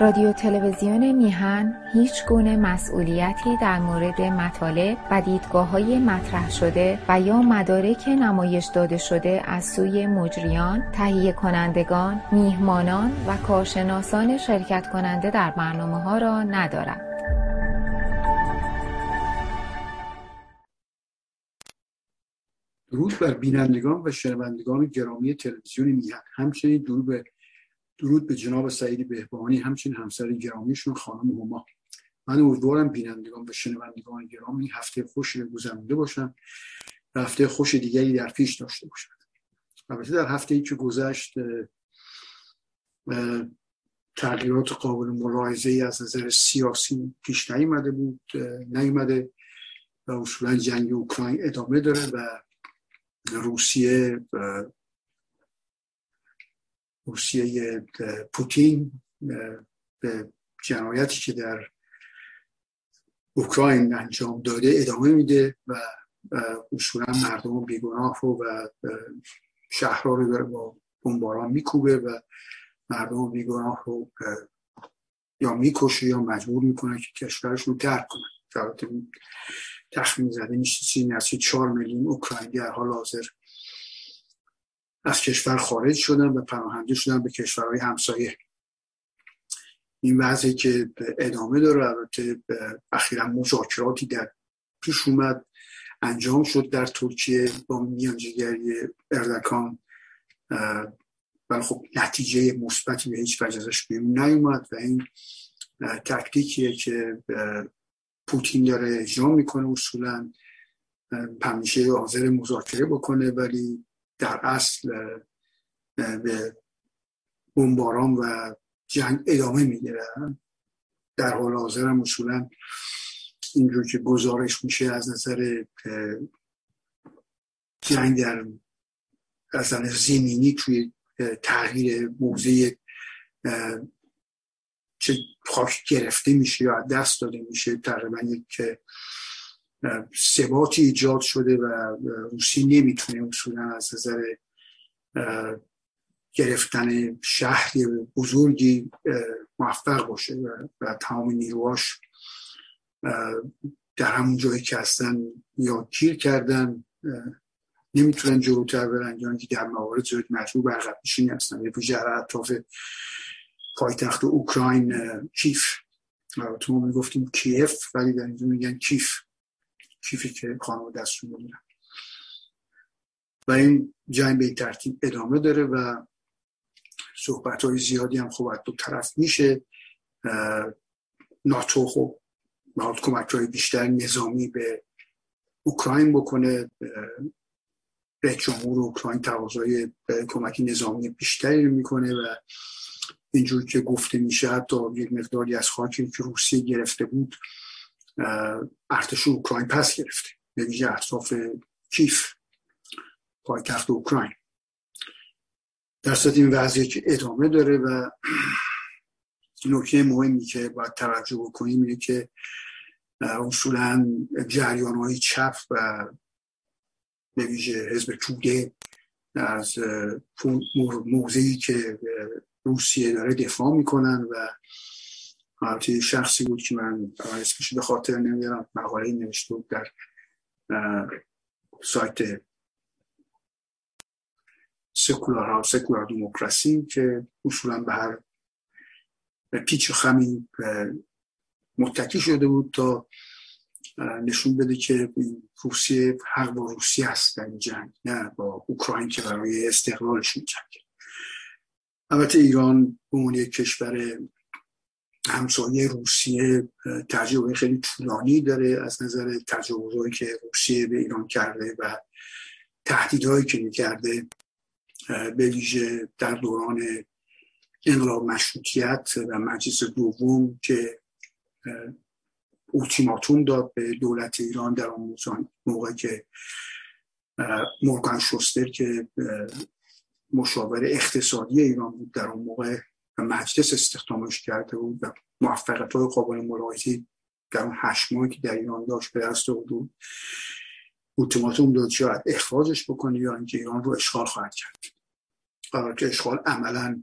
رادیو تلویزیون میهن هیچ گونه مسئولیتی در مورد مطالب و دیدگاه های مطرح شده و یا مدارک نمایش داده شده از سوی مجریان، تهیه کنندگان، میهمانان و کارشناسان شرکت کننده در برنامه ها را ندارد. درود بر بینندگان و شنوندگان گرامی تلویزیون میهن همچنین درود به درود به جناب سعید بهبانی همچنین همسر گرامیشون خانم هما. من امیدوارم بینندگان و شنوندگان گرامی هفته خوشی گذرانده باشن هفته خوش دیگری در پیش داشته باشند البته در هفته ای که گذشت تغییرات قابل ملاحظه ای از نظر سیاسی پیش نیامده بود نیامده و اصولا جنگ اوکراین ادامه داره و روسیه روسیه پوتین به جنایتی که در اوکراین انجام داده ادامه میده و اصولا مردم بیگناه و شهرها رو داره با بمباران میکوبه و مردم بیگناه رو یا می‌کشه یا مجبور می‌کنه که کشورش رو ترک کنن تخمین زده میشه چیزی نزدیک چهار میلیون اوکراینی در حال حاضر از کشور خارج شدن و پناهنده شدن به کشورهای همسایه. این وضعی که ادامه داره البته اخیرا مذاکراتی در پیش اومد انجام شد در ترکیه با میانجیگری اردکان ولی خب نتیجه مثبتی به هیچ وجه ازش بیرون نیومد و این تکتیکیه که پوتین داره اجرا می‌کنه اصولا. همیشه حاضر مذاکره بکنه ولی در اصل به بمباران و جنگ ادامه می‌گیره در حال حاضر هم اصولا اینجور که گزارش میشه از نظر جنگ در نظر زمینی توی تغییر موضع چه خاک گرفته میشه یا دست داده میشه تقریبا یک ثباتی ایجاد شده و روسی نمی‌تونه اصولا از نظر گرفتن شهری بزرگی موفق باشه و, و تمام نیروهاش در همون جایی که هستن یا گیر کردن نمی‌تونن جلوتر برن یا که در موارد زیاد مجبور بر عقب نشینی هستن. یه ویژه اطراف پایتخت اوکراین کیف. ما می‌گفتیم کیف ولی در اینجا میگن کیف. کیفی که خانم دستشون و این جنگ به ترتیب ادامه داره و صحبت های زیادی هم خب دو طرف میشه. ناتو خب باید کمک های بیشتر نظامی به اوکراین بکنه. به جمهور اوکراین تقاضای کمکی نظامی بیشتری می‌کنه و اینجور که گفته میشه حتی یک مقداری از خاکی که روسیه گرفته بود ارتش اوکراین پس گرفته. به ویژه اطراف کیف پایتخت اوکراین. در این وضعیت ادامه داره و نکته مهمی که باید توجه بکنیم اینه که اصولا جریان های چپ و به ویژه حزب توده از موضعی که روسیه داره دفاع می‌کنن و البته شخصی بود که من اسمش به خاطر نمیارم مقاله نوشته بود در سایت سکولار ها سکولار دموکراسی که اصولا به هر پیچ و خمی متکی شده بود تا نشون بده که روسیه حق با روسیه هست در این جنگ نه با اوکراین که برای استقلالشون جنگ البته ایران به عنوان یک کشور همسایه روسیه تجربه خیلی طولانی داره از نظر تجاوزهایی که روسیه به ایران کرده و تهدیدهایی که می‌کرده به ویژه در دوران انقلاب مشروطیت و مجلس دوم که اوتیماتوم داد به دولت ایران در اون موقع که مورگان شوستر که مشاور اقتصادی ایران بود در اون موقع. مجلس استخدامش کرده بود و موفقیت های قابل ملاحظی در اون هشت ماهی که در ایران داشت به دست بود. اوتیماتوم داد شاید اخراجش بکنه یا اینکه ایران رو اشغال خواهد کرد. که اشغال عملا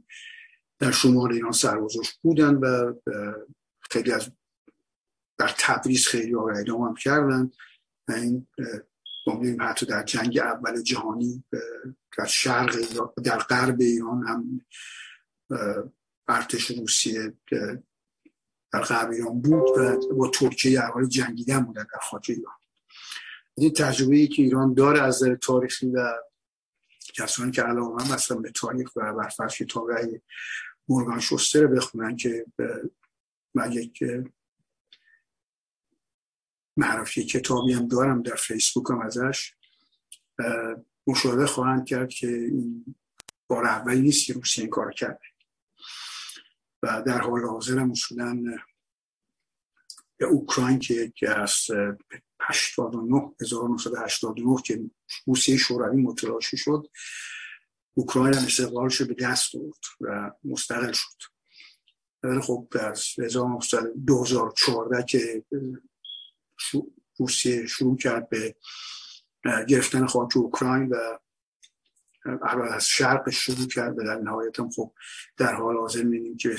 در شمال ایران سربازاش بودن و خیلی از در تبریز خیلی ها اعدام هم کردن و این ما حتی در جنگ اول جهانی در شرق در غرب ایران هم ارتش روسیه در غرب ایران بود و با ترکیه در حال جنگیدن بودن در خاک ایران. این تجربه ای که ایران داره از نظر تاریخی و کسانی که علاقه هم اصلا به تاریخ و بر فرش کتاب مورگان شوستر بخونن که من یک معرفی کتابی هم دارم در فیسبوک هم ازش مشاهده خواهند کرد که این بار اولی نیست که روسیه این کار کرده. و در حال حاضر هم اصولا اوکراین که از 89 1989 که روسیه شوروی متلاشی شد اوکراین هم استقلالش به دست آورد و مستقل شد. ولی خب از 2014 که روسیه شروع کرد به گرفتن خاک اوکراین و اول از شرق شروع کرد در نهایت هم خب در حال حاضر می‌بینیم که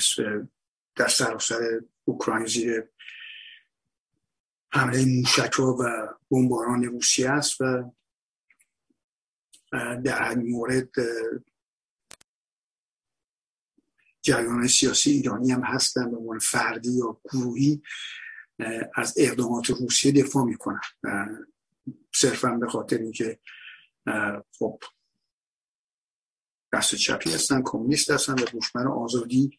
در سراسر اوکراین زیر حمله موشک و بمباران روسیه است و در همین مورد جریان سیاسی ایرانی هم هستن به عنوان فردی یا گروهی از اقدامات روسیه دفاع می‌کنن. صرفا به خاطر اینکه خب دست چپی هستن کمونیست هستن و دشمن آزادی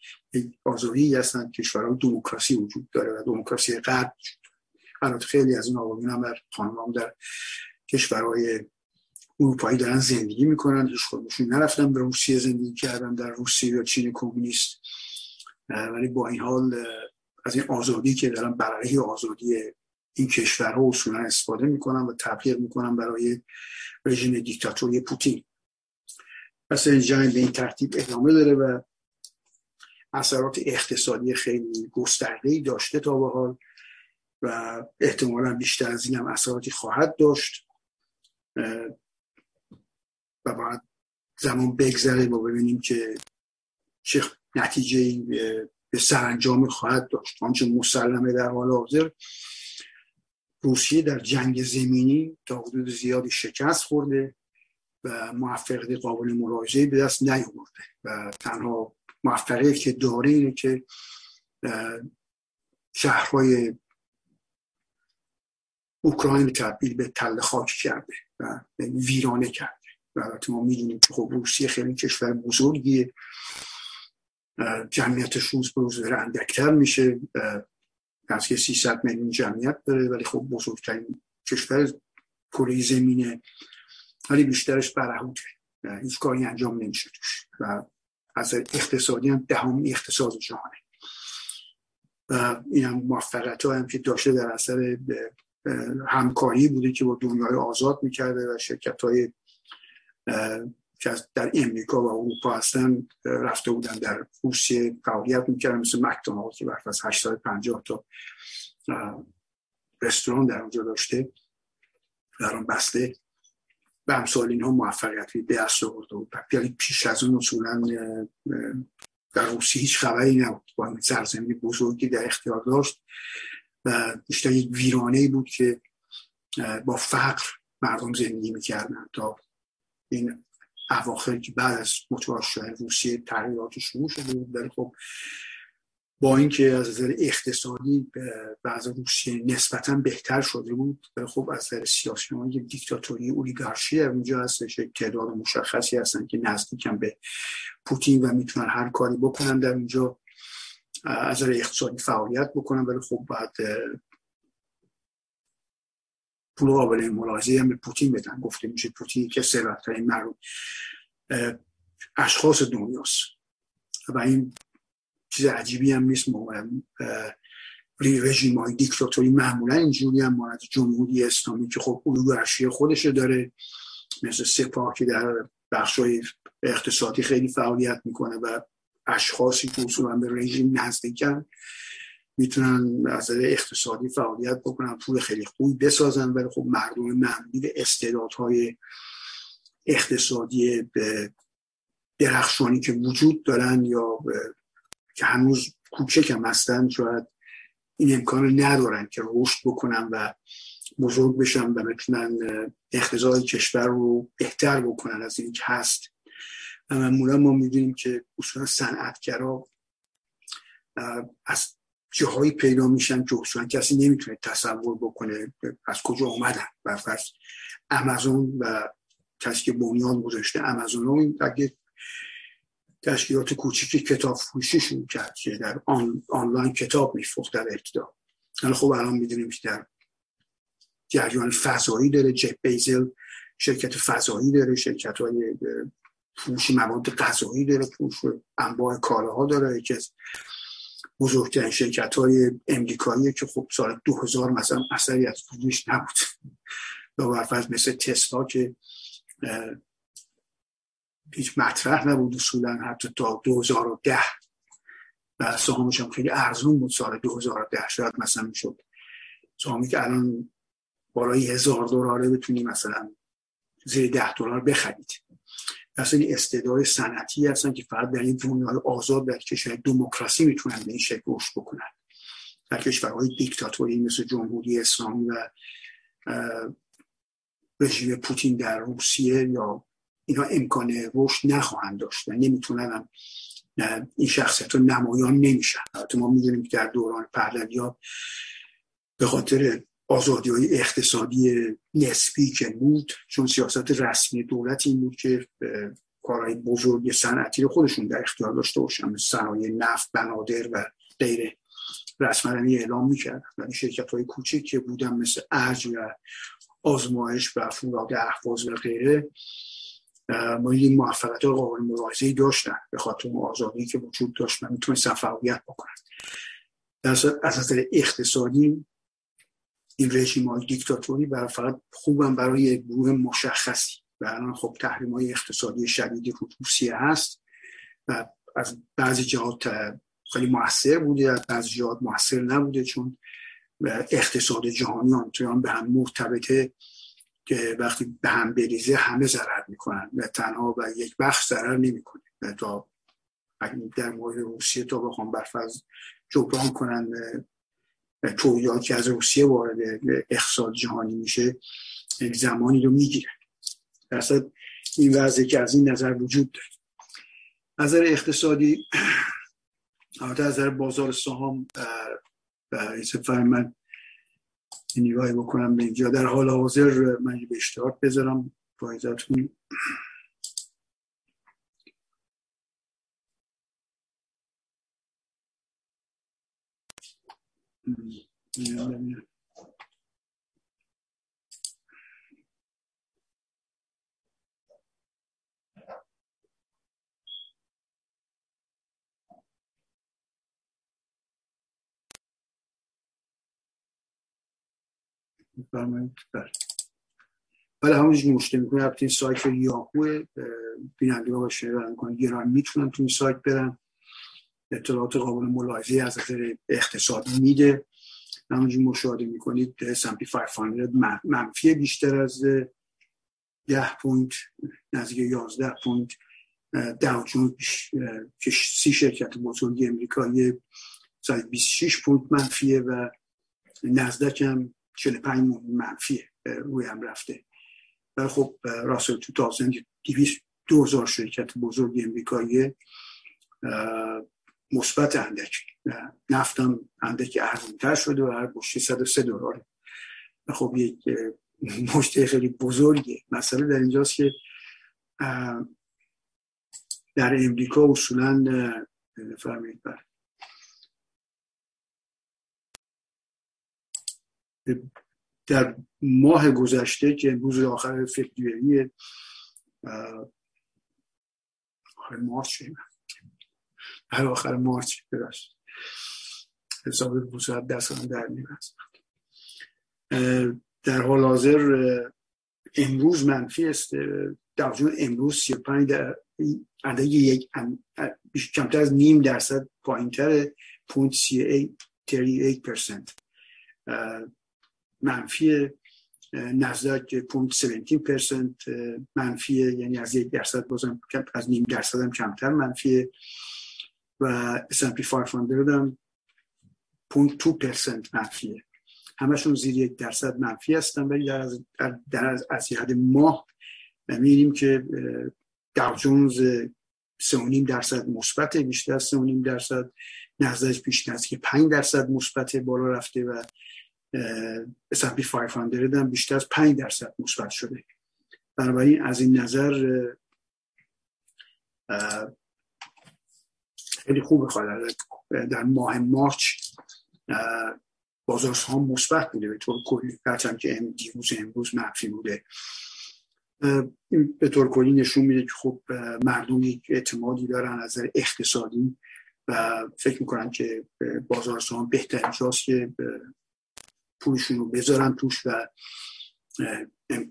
آزادی هستن. کشورهای دموکراسی وجود داره و دموکراسی غرب البته خیلی از این آقایون هم در خانوام در کشورهای اروپایی دارن زندگی می‌کنن. هیچ خودشون نرفتن به روسیه زندگی کردن در روسیه یا چین کمونیست. ولی با این حال از این آزادی که دارن برای آزادی این کشورها اصولا استفاده می‌کنن و تبلیغ می‌کنن برای رژیم دیکتاتوری پوتین. پس این جنگ به این ترتیب ادامه داره و اثرات اقتصادی خیلی گسترده داشته تا به حال و احتمالا بیشتر از این هم اثراتی خواهد داشت. و باید زمان بگذره با ببینیم که چه نتیجه به سرانجام خواهد داشت. آنچه مسلمه در حال حاضر روسیه در جنگ زمینی تا حدود زیادی شکست خورده. و موفقیت قابل مراجعه به دست نیاورده. و تنها موفقیت که داره اینه که شهرهای اوکراین تبدیل به تل خاک کرده و ویرانه کرده. و البته ما می‌دونیم که خب روسیه خیلی کشور بزرگیه. جمعیتش روز به روز داره اندکتر میشه. که 300 میلیون جمعیت داره. ولی خب بزرگترین کشور کره زمینه ولی بیشترش برهوته. هیچ کاری انجام نمیشه توش. و از اقتصادی هم دهم اقتصاد جهانه. و این هم موفقیت هم که داشته در اثر همکاری بوده که با دنیای آزاد می‌کرده و شرکت های که در امریکا و اروپا هستن رفته بودن در روسیه فعالیت می‌کردن. مثل مکدونالد که برف از 850 تا رستوران در اونجا داشته. در اون بسته به امثال اینها موفقیتی به دست آورده بود. یعنی پیش از اون اصولا در روسیه هیچ خبری نبود. با سرزمین بزرگی در اختیار داشت و بیشتر یک ویرانه بود که با فقر مردم زندگی می‌کردن. تا این اواخر که بعد از متوجه روسیه تغییرات شروع شده بود. ولی خب با اینکه از نظر اقتصادی بعض روسیه نسبتا بهتر شده بود خب از نظر سیاسی های دیکتاتوری اولیگارشی در اونجا هستش تعداد مشخصی هستن که نزدیکن به پوتین و می‌تونن هر کاری بکنن در اونجا از نظر اقتصادی فعالیت بکنن ولی خب بعد پول قابل ملاحظه هم به پوتین بدن. گفته میشه پوتین که ثروتترین مردم اشخاص دنیاست. و این چیز عجیبی هم نیست. رژیم های دیکتاتوری معمولا اینجوری هم مانند جمهوری اسلامی که خب اولوگرشی خودش داره مثل سپاه که در بخش اقتصادی خیلی فعالیت می‌کنه و اشخاصی که اصولا به رژیم نزدیکن می‌تونن از اقتصادی فعالیت بکنن پول خیلی خوبی بسازن ولی خب مردم معمولی استعدادهای اقتصادی به درخشانی که وجود دارن یا که هنوز کوچک هم هستن شاید این امکان ندارن که رشد بکنن و بزرگ بشن و بتونن اقتضای کشور رو بهتر بکنن از این هست. و معمولا ما می‌دونیم که اصولا صنعتگرا از جاهایی پیدا میشن که اصولا کسی نمی‌تونه تصور بکنه از کجا آمدن برفرض امازون و کسی که بنیان گذاشته امازون رو این تشکیلات کوچیکی کتاب فروشیشون کرد که در آن، آنلاین کتاب میفروخت در ابتدا. حالا خب الان می‌دونیم که در جریان فضایی داره. جپ بیزل شرکت فضایی داره. شرکت های فروش مواد غذایی داره فروش انواع کالاها داره. یکی از بزرگترین شرکت های امریکایی که خب سال 2000 مثلا اثری از فروش نبود. برفرض مثل تسلا که هیچ مطرح نبود اصولا حتی تا 2010 و سهامش هم خیلی ارزون بود سال 2010 شاید مثلا می‌شد سهامی که الان بالای هزار دلاره بتونی مثلا زیر ده دلار بخرید. اصلا استعداد صنعتی هستن که فقط در این دنیای آزاد در کشور دموکراسی می‌تونن به این شکل رشد بکنن. در کشورهای دیکتاتوری مثل جمهوری اسلامی و رژیم پوتین در روسیه یا اینا امکان رشد نخواهند داشت و نمی‌تونن این شخصیت رو نمایان نمیشن. البته ما می‌دونیم که در دوران پهلوی ها به خاطر آزادی های اقتصادی نسبی که بود چون سیاست رسمی دولت این بود که کارهای بزرگ صنعتی رو خودشون در اختیار داشته باشن صنایع نفت بنادر و غیره رسما اعلام می‌کرد ولی شرکت های کوچک که بودن مثل ارج و آزمایش و فولاد احواز و غیره ما این موفقیت قابل ملاحظه داشتن به خاطر آزادی که وجود داشت و می‌تونستن فعالیت بکنن از نظر اقتصادی این رژیم های دیکتاتوری برای فقط خوبم برای گروه مشخصی. و الان خب تحریم های اقتصادی شدیدی رو روسیه هست و از بعضی جهات خیلی موثر بوده از بعضی جهات موثر نبوده چون اقتصاد جهانی آنطوران به هم مرتبطه. که وقتی به هم بریزه همه ضرر می‌کنن و تنها و یک بخش ضرر نمی‌کنه. تا در مورد روسیه تا بخوام برفض جبران کنن تولیدات که از روسیه وارد اقتصاد جهانی میشه یک زمانی رو می‌گیره. درصد این وضعی که از این نظر وجود داره. نظر اقتصادی از نظر بازار سهام و من نگاهی بکنم به اینجا. در حال حاضر من به اشتراک بذارم. فایزتون بفرمایید. بله. ولی همونجور که مشاهده می‌کنه این سایت یاهو بیننده ها تماشاگران می‌تونن تو این سایت برن. اطلاعات قابل ملاحظه از نظر اقتصادی میده. همونجور مشاهده می‌کنید سمپی 500 منفی بیشتر از 10 point نزدیک 11 پوینت Dow که سی شرکت بزرگ امریکایی 26 point منفیه و نزدک هم 45 منفیه روی هم رفته. و خب Russell two thousand 2000 شرکت بزرگ امریکایی مثبت اندک. نفتم اندک ارزونتر شده و هر بشکه‌ای 103 دلاره. خب یک مشته خیلی بزرگه. مسئله در اینجاست که در امریکا اصولا فرمایید بر در ماه گذشته که روز آخر فکریه آخر مارچ هر آخر مارچ براش حساب بوسات دست در میرست در حال حاضر امروز منفی است. در امروز 35 در عدد یک کمتر از نیم درصد پایین تر پونت 38 38 منفی نزدک پونت 17 منفیه یعنی از یک درصد بازم از نیم درصد هم کمتر منفیه و S&P 500 هم پونت 2 پرسنت منفیه همشون زیر یک درصد منفی هستن ولی در از, در از, حد ماه می‌بینیم که داو جونز 3.5 درصد مثبت بیشتر از 3.5 درصد نزدیک پیش که 5 درصد مثبت بالا رفته و S&P 500 هم بیشتر از 5 درصد مثبت شده. بنابراین از این نظر خیلی خوب خواهد در ماه مارچ بازار هم مثبت بوده. به طور کلی هرچند که دیروز امروز منفی بوده. این به طور کلی نشون میده که خب مردم یک اعتمادی دارن از نظر اقتصادی و فکر می‌کنن که بازار سهام بهترین جاست که پولشون رو بذارن توش و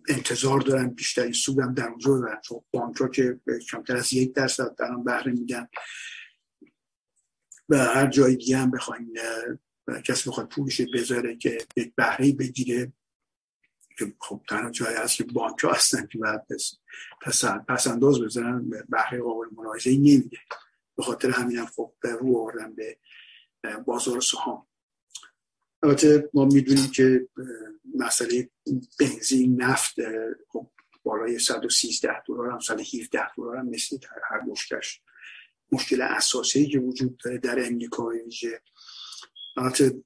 انتظار دارن بیشتری سود هم در اونجا دارن چون بانک ها که کمتر از یک درصد دارن بهره میدن. و هر جای دیگه هم بخواین کسی بخواد پولش بذاره که یک بهره بگیره که خب تنها جایی هست که بانک ها هستن که باید پس, پس انداز بذارن بهره قابل ملاحظه نمیده. به خاطر همین هم خب رو آوردن به بازار سهام. البته ما می‌دونیم که مسئله بنزین نفت خب بالای 113 دلار هم 117 دلار هم مثل هر مشکش مشکل اساسی که وجود داره در امریکا ویژه. البته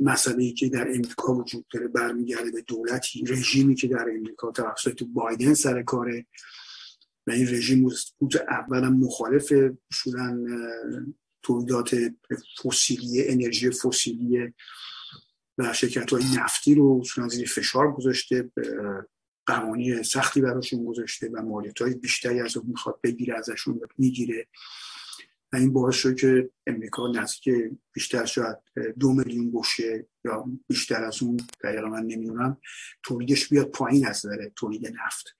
مسئله که در امریکا وجود داره برمیگرده به دولتی رژیمی که در امریکا توسط بایدن سر کاره و این رژیم اول مخالف اصولا تولیدات فسیلی انرژی فسیلی و شرکت های نفتی رو زیر فشار گذاشته قوانی سختی براشون گذاشته و مالیت های بیشتری از اون می‌خواد بگیره ازشون می‌گیره. و این باعث شد که امریکا نزدیک بیشتر شاید دو میلیون گوشه یا بیشتر از اون دقیقا من نمی‌دونم تولیدش بیاد پایین از نظر تولید نفت.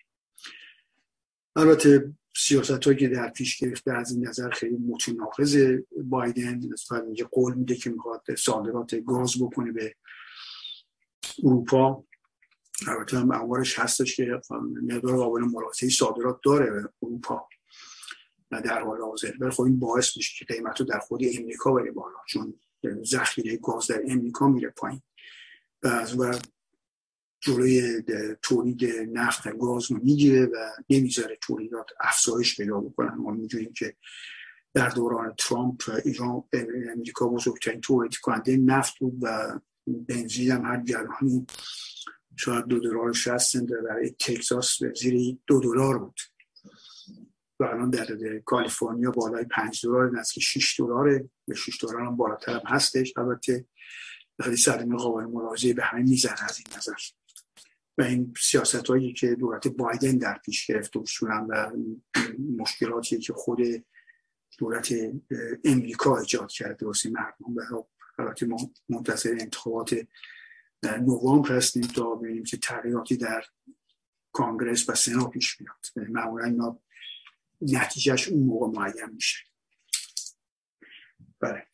البته سیاست که در پیش گرفته از این نظر خیلی متناقض بایدن نسبت میگه قول میده که می‌خواد صادرات گاز بکنه به اروپا. البته هم اموارش هستش که مقدار قابل ملاحظه صادرات داره به اروپا در حال حاضر. ولی خب این باعث میشه که قیمت رو در خود امریکا بره بالا چون ذخیره گاز در امریکا میره پایین. و از جلوی تولید نفت و گاز رو می‌گیره و نمی‌ذاره تولیدات افزایش پیدا بکنن. ما می‌دونیم که در دوران ترامپ ایران امریکا بزرگترین تولید کننده نفت بود و بنزین هم هر گرانی شاید دو دلار شست سنت در تکساس زیر دو دلار بود. و الان در کالیفرنیا بالای پنج دلار که شیش دلاره. به شیش دلار هم بالاتر هم هستش. البته خیلی سرمی قابل ملاحظه به همه میزن از این نظر. و این سیاست هایی که دولت بایدن در پیش گرفته اصولا و مشکلاتی که خود دولت امریکا ایجاد کرده واسه مردم و البته ما منتظر انتخابات نوامبر هستیم تا ببینیم که تغییراتی در کانگرس و سنا پیش میاد. معمولا اینا نتیجهش اون موقع معین میشه. بله.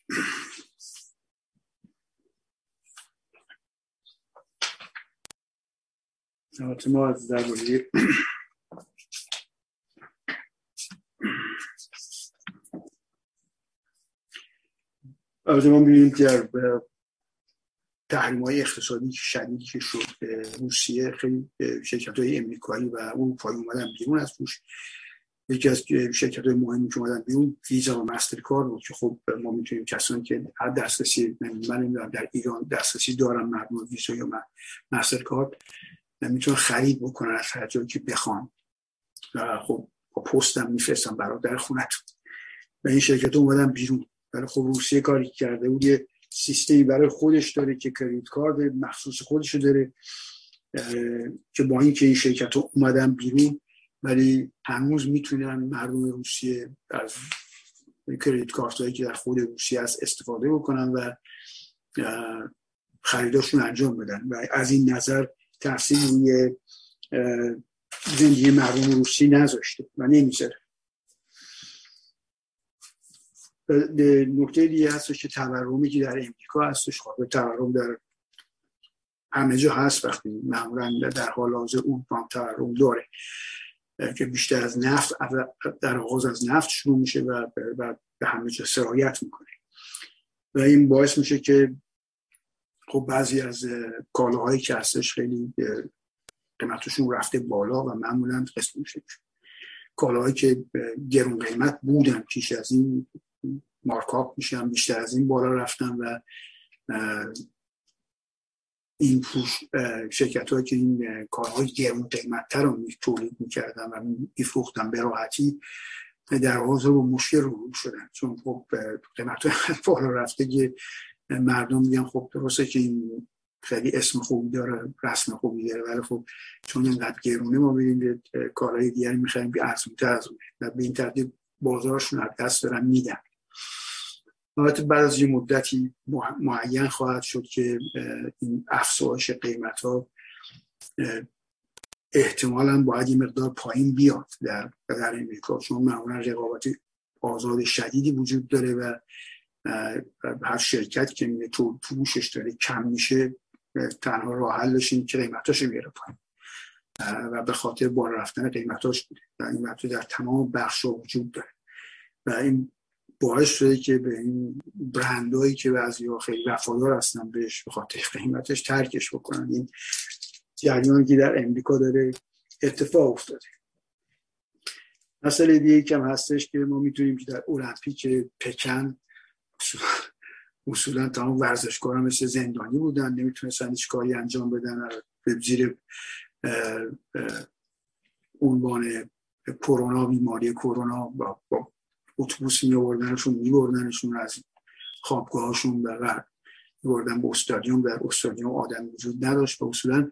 ما از درباره از ما می‌بینیم در تحریم های اقتصادی شدیدی که شد روسیه خیلی شرکت های امریکایی و اروپایی اومدن بیرون از روش. یکی از شرکت های مهمی که اومدن بیرون ویزا و مستر بود که خب ما می‌تونیم کسانی که هر دسترسی من در ایران دسترسی دارم مردم ویزا یا MasterCard می‌تونن خرید بکنن از هر جایی که بخوان و خب با پستم میفرستم برات در خونت و این شرکت اومدن بیرون. برای خب روسیه کاری کرده بود یه سیستمی برای خودش داره که credit card مخصوص خودشو داره که با اینکه این شرکت اومدن بیرون ولی هنوز می‌تونن مردم روسیه از credit card هایی که در خود روسیه هست استفاده بکنن و خریداشون انجام بدن. و از این نظر تاثیر روی زندگی مردم روسی نذاشته و نمی‌ذاره. نکته دیگه هستش که تورمی که در امریکا هستش خب تورم در همه جا هست وقتی معمولا در حال حاضر اون تورم داره که بیشتر از نفت در آغاز از نفت شروع میشه و به همه جا سرایت می‌کنه. و این باعث میشه که خب بعضی از کالاهایی که هستش خیلی قیمتشون رفته بالا و معمولا قسم میشه. کالاهایی که گرون قیمت بودن پیش از این مارکاپ میشن بیشتر از این بالا رفتن و این پوش شرکت هایی که این کارهای گرون قیمت تر رو تولید می‌کردن و میفروختن به راحتی در حاضر و مشکل رو شدن. چون خب قیمت بالا رفته که مردم میگن خب درسته که این خیلی اسم خوبی داره رسم خوبی داره ولی خب چون اینقدر گرونه ما میریم کارهای دیگری می‌خوایم بی ارزونتر از اونه و به این ترتیب بازارشون از دست دارن میدن. البته بعد از یه مدتی معین خواهد شد که این افزایش قیمت ها احتمالا باید یه مقدار پایین بیاد در در امریکا. چون معمولا رقابت آزاد شدیدی وجود داره و هر شرکت که تو فروشش داره کم میشه تنها راه حلش این که قیمتاش میره پایین. و به خاطر بالا رفتن قیمتاش بوده و این در تمام بخش وجود داره. و این باعث شده که به این برندهایی که بعضی ها خیلی وفادار هستن بهش به خاطر قیمتش ترکش بکنن. این جریانی که در امریکا داره اتفاق افتاده. مسئله دیگه کم هستش که ما می‌تونیم که در المپیک پکن اصولا تمام ورزشکارا مثل زندانی بودن نمی‌تونستن هیچ کاری انجام بدن به زیر عنوان کرونا بیماری کرونا با, با اتوبوس می آوردنشون از خوابگاهشون و بردن به استادیوم در استادیوم آدم وجود نداشت. و اصولا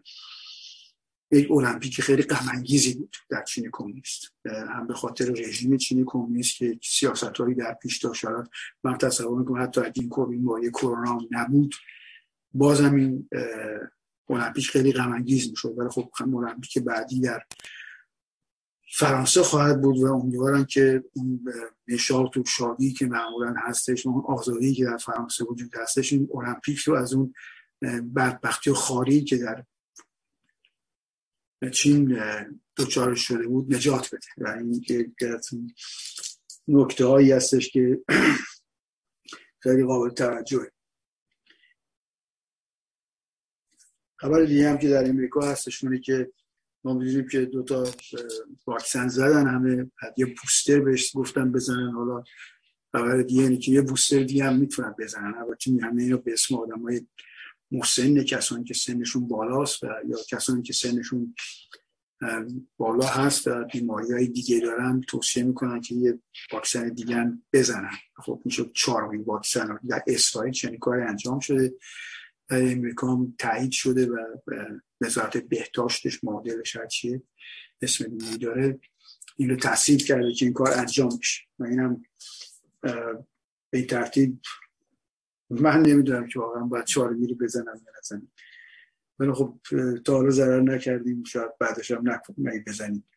یک المپیک خیلی غمانگیزی بود در چین کمونیست. هم به خاطر رژیم چین کمونیست که سیاست هایی در پیش داشت. من تصور می‌کنم حتی اگه این بیماری کرونا نبود بازم این المپیک خیلی غمانگیز می‌شد. ولی خب المپیک بعدی در فرانسه خواهد بود و امیدوارم که اون نشاط و شادی که معمولا هستش اون آزادی که در فرانسه وجود هستش این المپیک رو از اون بدبختی و خاری که در چین دچار شده بود نجات بده و این که نکته هایی هستش که خیلی قابل توجهه. خبر دیگه هم که در امریکا هستش که ما می‌دونیم که دوتا واکسن زدن همه یه بوستر بهش گفتن بزنن. حالا خبر دیگه که یه بوستر دیگه هم می‌تونن بزنن. البته همه اینو به اسم آدم های مسن کسانی که سنشون بالاست و یا کسانی که سنشون بالا هست و بیماری های دیگه دارن توصیه می‌کنن که یه واکسن دیگه بزنن. خب میشه چهارمین واکسن در اسرائیل چنین کاری انجام شده. در امریکا هم تایید شده و وزارت بهداشتش معادلش چیه اسم دیگه داره. این رو کرده که این کار انجام میشه و اینم به ترتیب من نمی‌دونم که واقعا باید چهار میری بزنم یا نزنیم ولی خب تا حالا ضرر نکردیم شاید بعدش هم نکنیم بزنیم.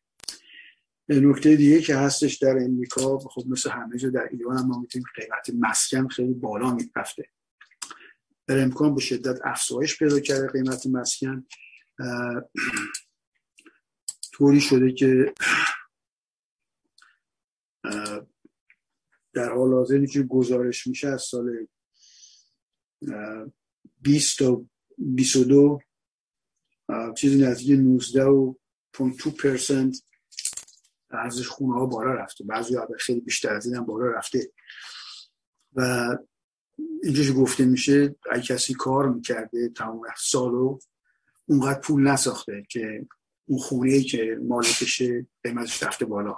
نکته دیگه که هستش در امریکا خب مثل همه جا در ایران هم ما می‌تونیم قیمت مسکن خیلی بالا می‌رفته. در امکان به شدت افزایش پیدا کرده قیمت مسکن. طوری شده که در حال حاضر که گزارش میشه از سال 20 تا 22 چیزی نزدیک 19 و 2 پرسنت ارزش خونه ها بالا رفته. بعضی ها خیلی بیشتر از این هم بالا رفته. و اینجاش گفته میشه اگه کسی کار می‌کرده تمام سال و اونقدر پول نساخته که اون خونه ای که مالکشه قیمتش رفته بالا.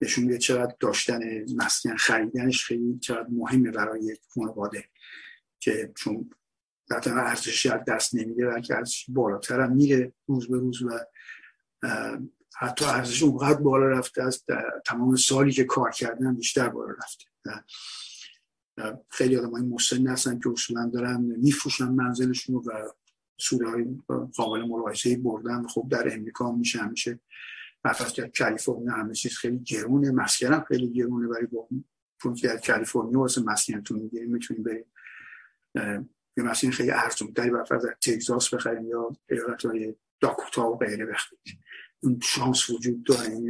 نشون میده چقدر داشتن مسکن خریدنش خیلی چقدر مهمه برای خانواده که چون در ارزشی از دست نمیده بلکه ارزش بالاتر هم میره روز به روز و حتی ارزش اونقدر بالا رفته از تمام سالی که کار کردن بیشتر بالا رفته. خیلی آدم های مسن هستن که اصولا دارن میفروشن منزلشون و سوره های قابل ملاحظه بردن خب در امریکا میشه همیشه مثلا که کالیفرنیا همه چیز خیلی گرونه. مسکن هم خیلی گرونه ولی با چون که در کالیفرنیا واسه مسکنتون می‌گیریم می‌تونیم بریم. یه مثلا خیلی ارزون تری از تگزاس بخریم یا ایالت های داکوتا و غیره بخریم. اون شانس وجود داره.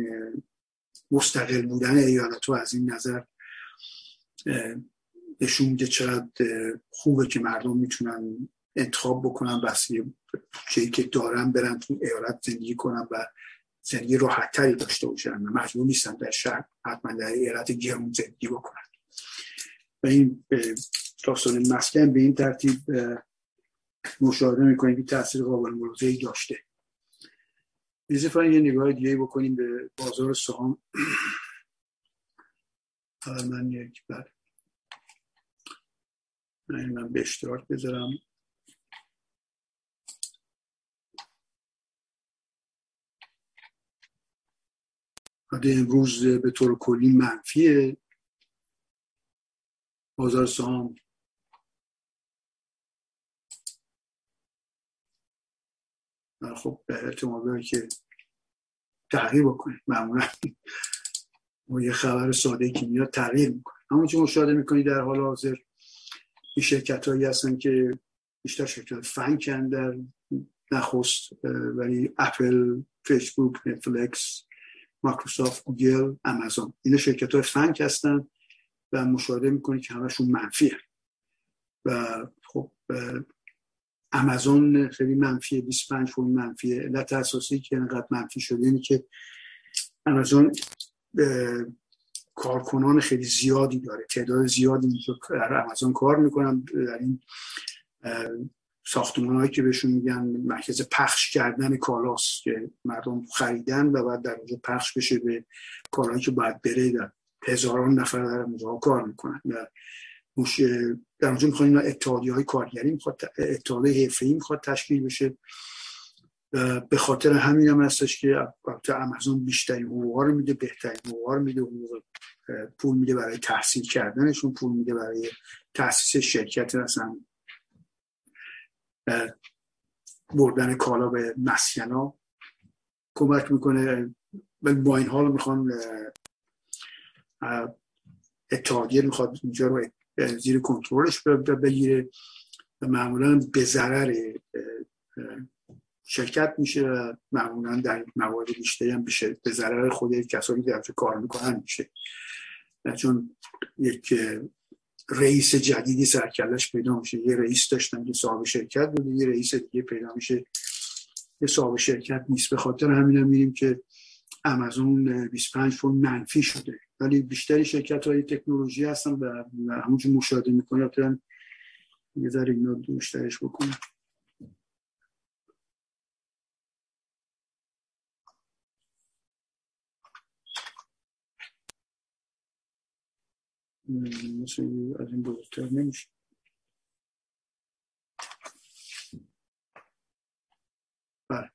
مستقل بودن ایالت از این نظر نشون میده چقدر خوبه که مردم می‌تونن انتخاب بکنن بسیار چیزی که دارن برن تو ایالت زندگی کنن و زندگی راحت تری داشته باشن و مجبور نیستن در شهر حتما در ایالت گرون زندگی بکنن. و این داستان مسکن به این ترتیب مشاهده می‌کنیم که تاثیر قابل ملاحظه‌ای داشته. اضافه یه نگاه دیگه بکنیم به بازار سهام. من یک بر من به اشتراک بذارم. امروز به طور کلی منفیه. بازار سهام. خب به احتمال که تغییر بکنه معمولا و یه خبر ساده که میاد تغییر می‌کنه. همون که مشاهده می‌کنی در حال حاضر این شرکت هایی هستن که بیشتر شرکت FAANG ان در نخست ولی Apple Facebook Netflix Microsoft Google Amazon اینا شرکت های FAANG هستن و مشاهده می‌کنی که همشون منفیه و خب آمازون خیلی منفیه 25 فون منفیه. علت اساسی که اینقدر منفی شده اینه که آمازون کارکنان خیلی زیادی داره. تعداد زیادی در آمازون کار می‌کنن. در این ساختمان که بهشون میگن مرکز پخش کردن کالاست که مردم خریدن و بعد در اونجا پخش بشه به کارهایی که باید بره در هزاران نفر در اونجا کار می‌کنن. و در اونجا می‌خواد اتحادی های کارگری می‌خواد اتحادی حرفه‌ای می‌خواد تشکیل بشه. به خاطر همین هم هستش که امازون بیشترین حقوقا رو میده بهترین حقوقا رو میده حقوق پول میده برای تحصیل کردنشون پول میده برای تاسیس شرکت مثلا بردن کالا به مسکنا کمک می‌کنه. با این حال می‌خوان اتحادیه می‌خواد اینجا رو زیر کنترلش بگیره. و معمولا به ضرر شرکت میشه و معمولا در موارد بیشتری هم بشه. به ضرر خود کسانی که کار می‌کنن میشه. چون یک رئیس جدیدی سرکلش پیدا میشه. یه رئیس داشتن که صاحب شرکت بوده یه رئیس دیگه پیدا میشه یه صاحب شرکت نیست. به خاطر همین هم میریم که امازون 25 فون منفی شده. ولی بیشتری شرکت های تکنولوژی هستن و همونجور مشاهده می‌کنه یه ذره اینا بیشترش بکنم. مثل از این بزرگتر نمیشه. بله.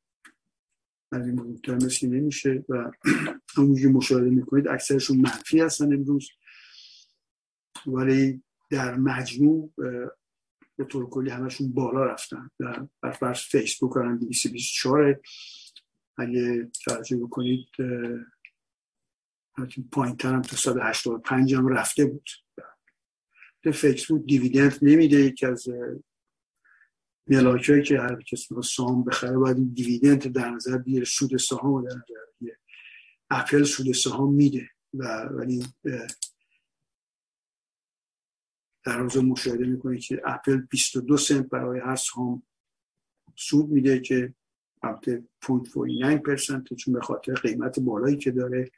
از این بزرگتر مثل نمیشه و همونجوری مشاهده می‌کنید اکثرشون منفی هستن امروز. ولی در مجموع به طور کلی همشون بالا رفتن در فرض فیسبوک هم 224 اگه توجه بکنید پایین ترم تا 185 هم رفته بود. فیسبوک دیویدند نمیده یکی از ملاک که هر کسی رو سهام بخره باید این دیویدند در نظر بگیره. سود سهام در نظر بگیره. اپل سود سهام میده و ولی در روز مشاهده می‌کنه که اپل 22 سنت برای هر سهام سود میده که البته 0.49 چون به خاطر قیمت بالایی که داره.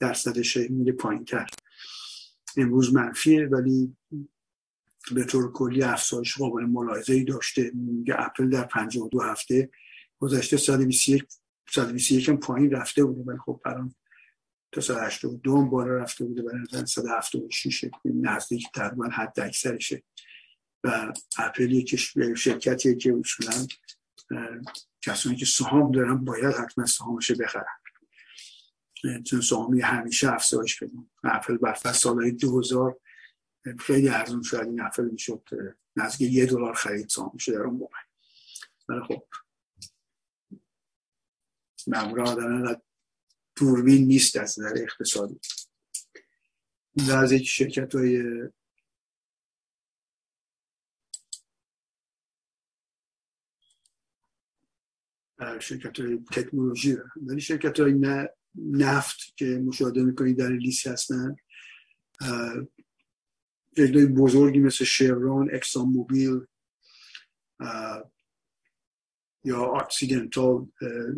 درصدش میره پایین تر. امروز منفیه ولی به طور کلی افزایش قابل ملاحظه ای داشته. میگه اپل در 52 هفته گذشته 121 121 هم پایین رفته بوده ولی خب الان تا 182 هم بالا رفته بوده نظر 176 نزدیک تقریبا حد اکثرشه. و اپل یک شرکتیه که اصولا کسانی که سهام دارن باید حتما سهامش بخرن. جامعه همیشه افزایش بدیم اپل برفت سالهای 2000 خیلی ارزون شد. این اپل می‌شد نزدیک یه دلار خرید سام شده در اون موقع. ولی خب معمولا آدم دوربین نیست از نظر اقتصادی. و از یک شرکت های شرکت های تکنولوژی ولی شرکت های نه نفت که مشاهده می‌کنید در لیست هستن. شرکت بزرگی مثل Chevron ExxonMobil یا Occidental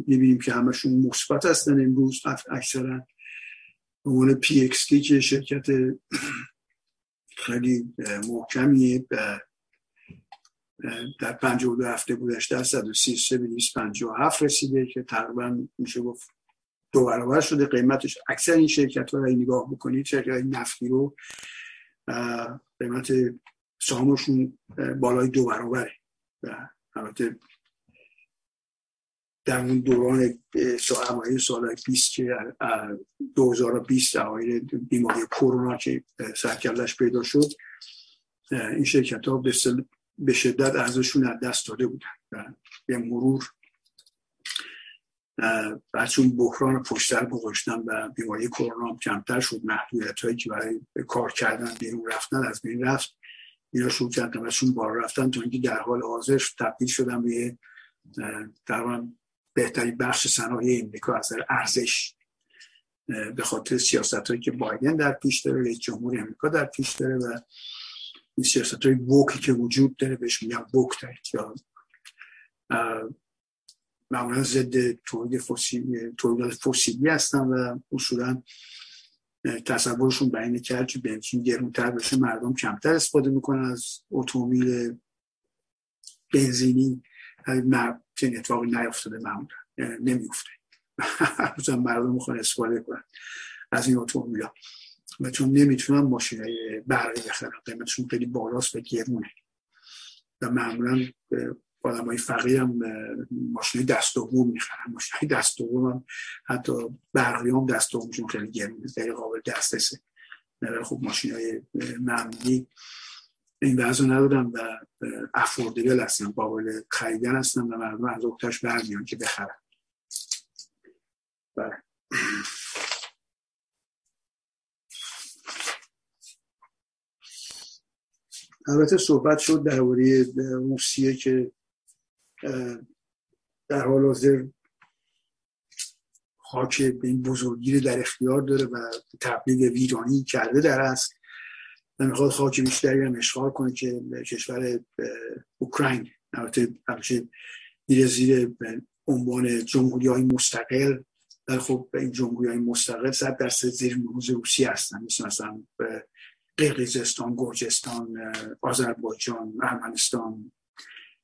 می‌بینیم که همشون مثبت هستن امروز اکثرا. به عنوان PXD که شرکت خیلی محکمیه در 52 هفته بودش در 133 به 257 رسیده که تقریبا میشه گفت دو برابر شده. قیمتش اکثر این شرکت ها رو نگاه بکنید شرکت نفتی رو قیمت سهامشون بالای دو برابره. و البته در اون دوران اوایل سال 20 که 2020 اوایل بیماری کرونا که سرکلش پیدا شد این شرکت ها به شدت ارزششون از دست داده بودن. به مرور چون بحران پشتر گذاشتن و بیماری کرونا هم کمتر شد محدودیت هایی که برای کار کردن بیرون رفتن از بین رفت. اینا شروع کردن و چون بار رفتن تا اینکه در حال حاضر تبدیل شدن به در بهترین بخش صنایع امریکا از ارزش به خاطر سیاست هایی که بایدن در پیش داره رئیس جمهور امریکا در پیش داره و این سیاست های بوکی که وجود داره بهش میگن بوک یا معمولا ضد تولید فسیلی تولید فسیلی هستن و اصولا تصورشون به اینه که بنزین گرونتر بشه مردم کمتر استفاده می‌کنن از اتومبیل بنزینی. چنین اتفاقی نیفتاده معمولا نمیفته هنوز مردم می‌خوان استفاده کنن از این اتومبیل و چون نمی‌تونن ماشین های برقی بخرن قیمتشون خیلی بالاست و گرونه. و معمولا آدم های فقیر هم ماشین دست دوم می‌خرن. ماشین دست دوم هم حتی برقی هم دست دومشون خیلی گرونه خیلی قابل دسترسه خب ماشین های معمولی. این وضع ندارن و افوردبل هستن قابل خریدن هستن و مردم از اکتاش برمیان که بخرن. بله. البته صحبت شد درباره روسیه که در حال حاضر خاک به این بزرگی در اختیار داره و تبلیغ ویرانی کرده در است و می‌خواد خاک بیشتری هم اشغال کنه که کشور اوکراین. البته میره زیر عنوان جمهوری های مستقل. در خب این جمهوری های مستقل صد درصد زیر نفوذ روسی هستن. مثل مثلا قرقیزستان گرجستان آذربایجان ارمنستان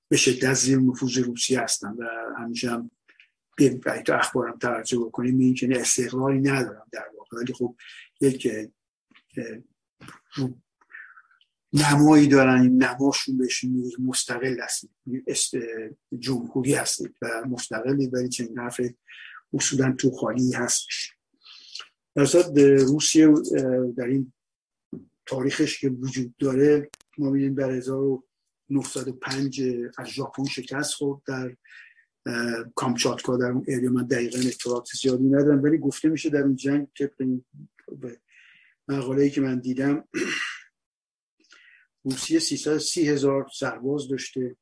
به شدت زیر نفوذ روسی هستن و همیشه هم تو اخبارم توجه بکنیم این که استقلالی ندارم در واقع. ولی خب یک نمایی دارن این نماشون بهش مستقل هستید. جمهوری هستید و مستقلی ولی چنین حرف اصولا تو خالی هستش. در روسیه در این تاریخش که وجود داره ما میدیم در 1905 از ژاپن شکست خورد در کامچاتکا. در اون ایریا من دقیقا اطلاعات زیادی ندارم ولی گفته میشه در اون جنگ طبق مقاله که من دیدم روسیه 330 هزار سرباز داشته.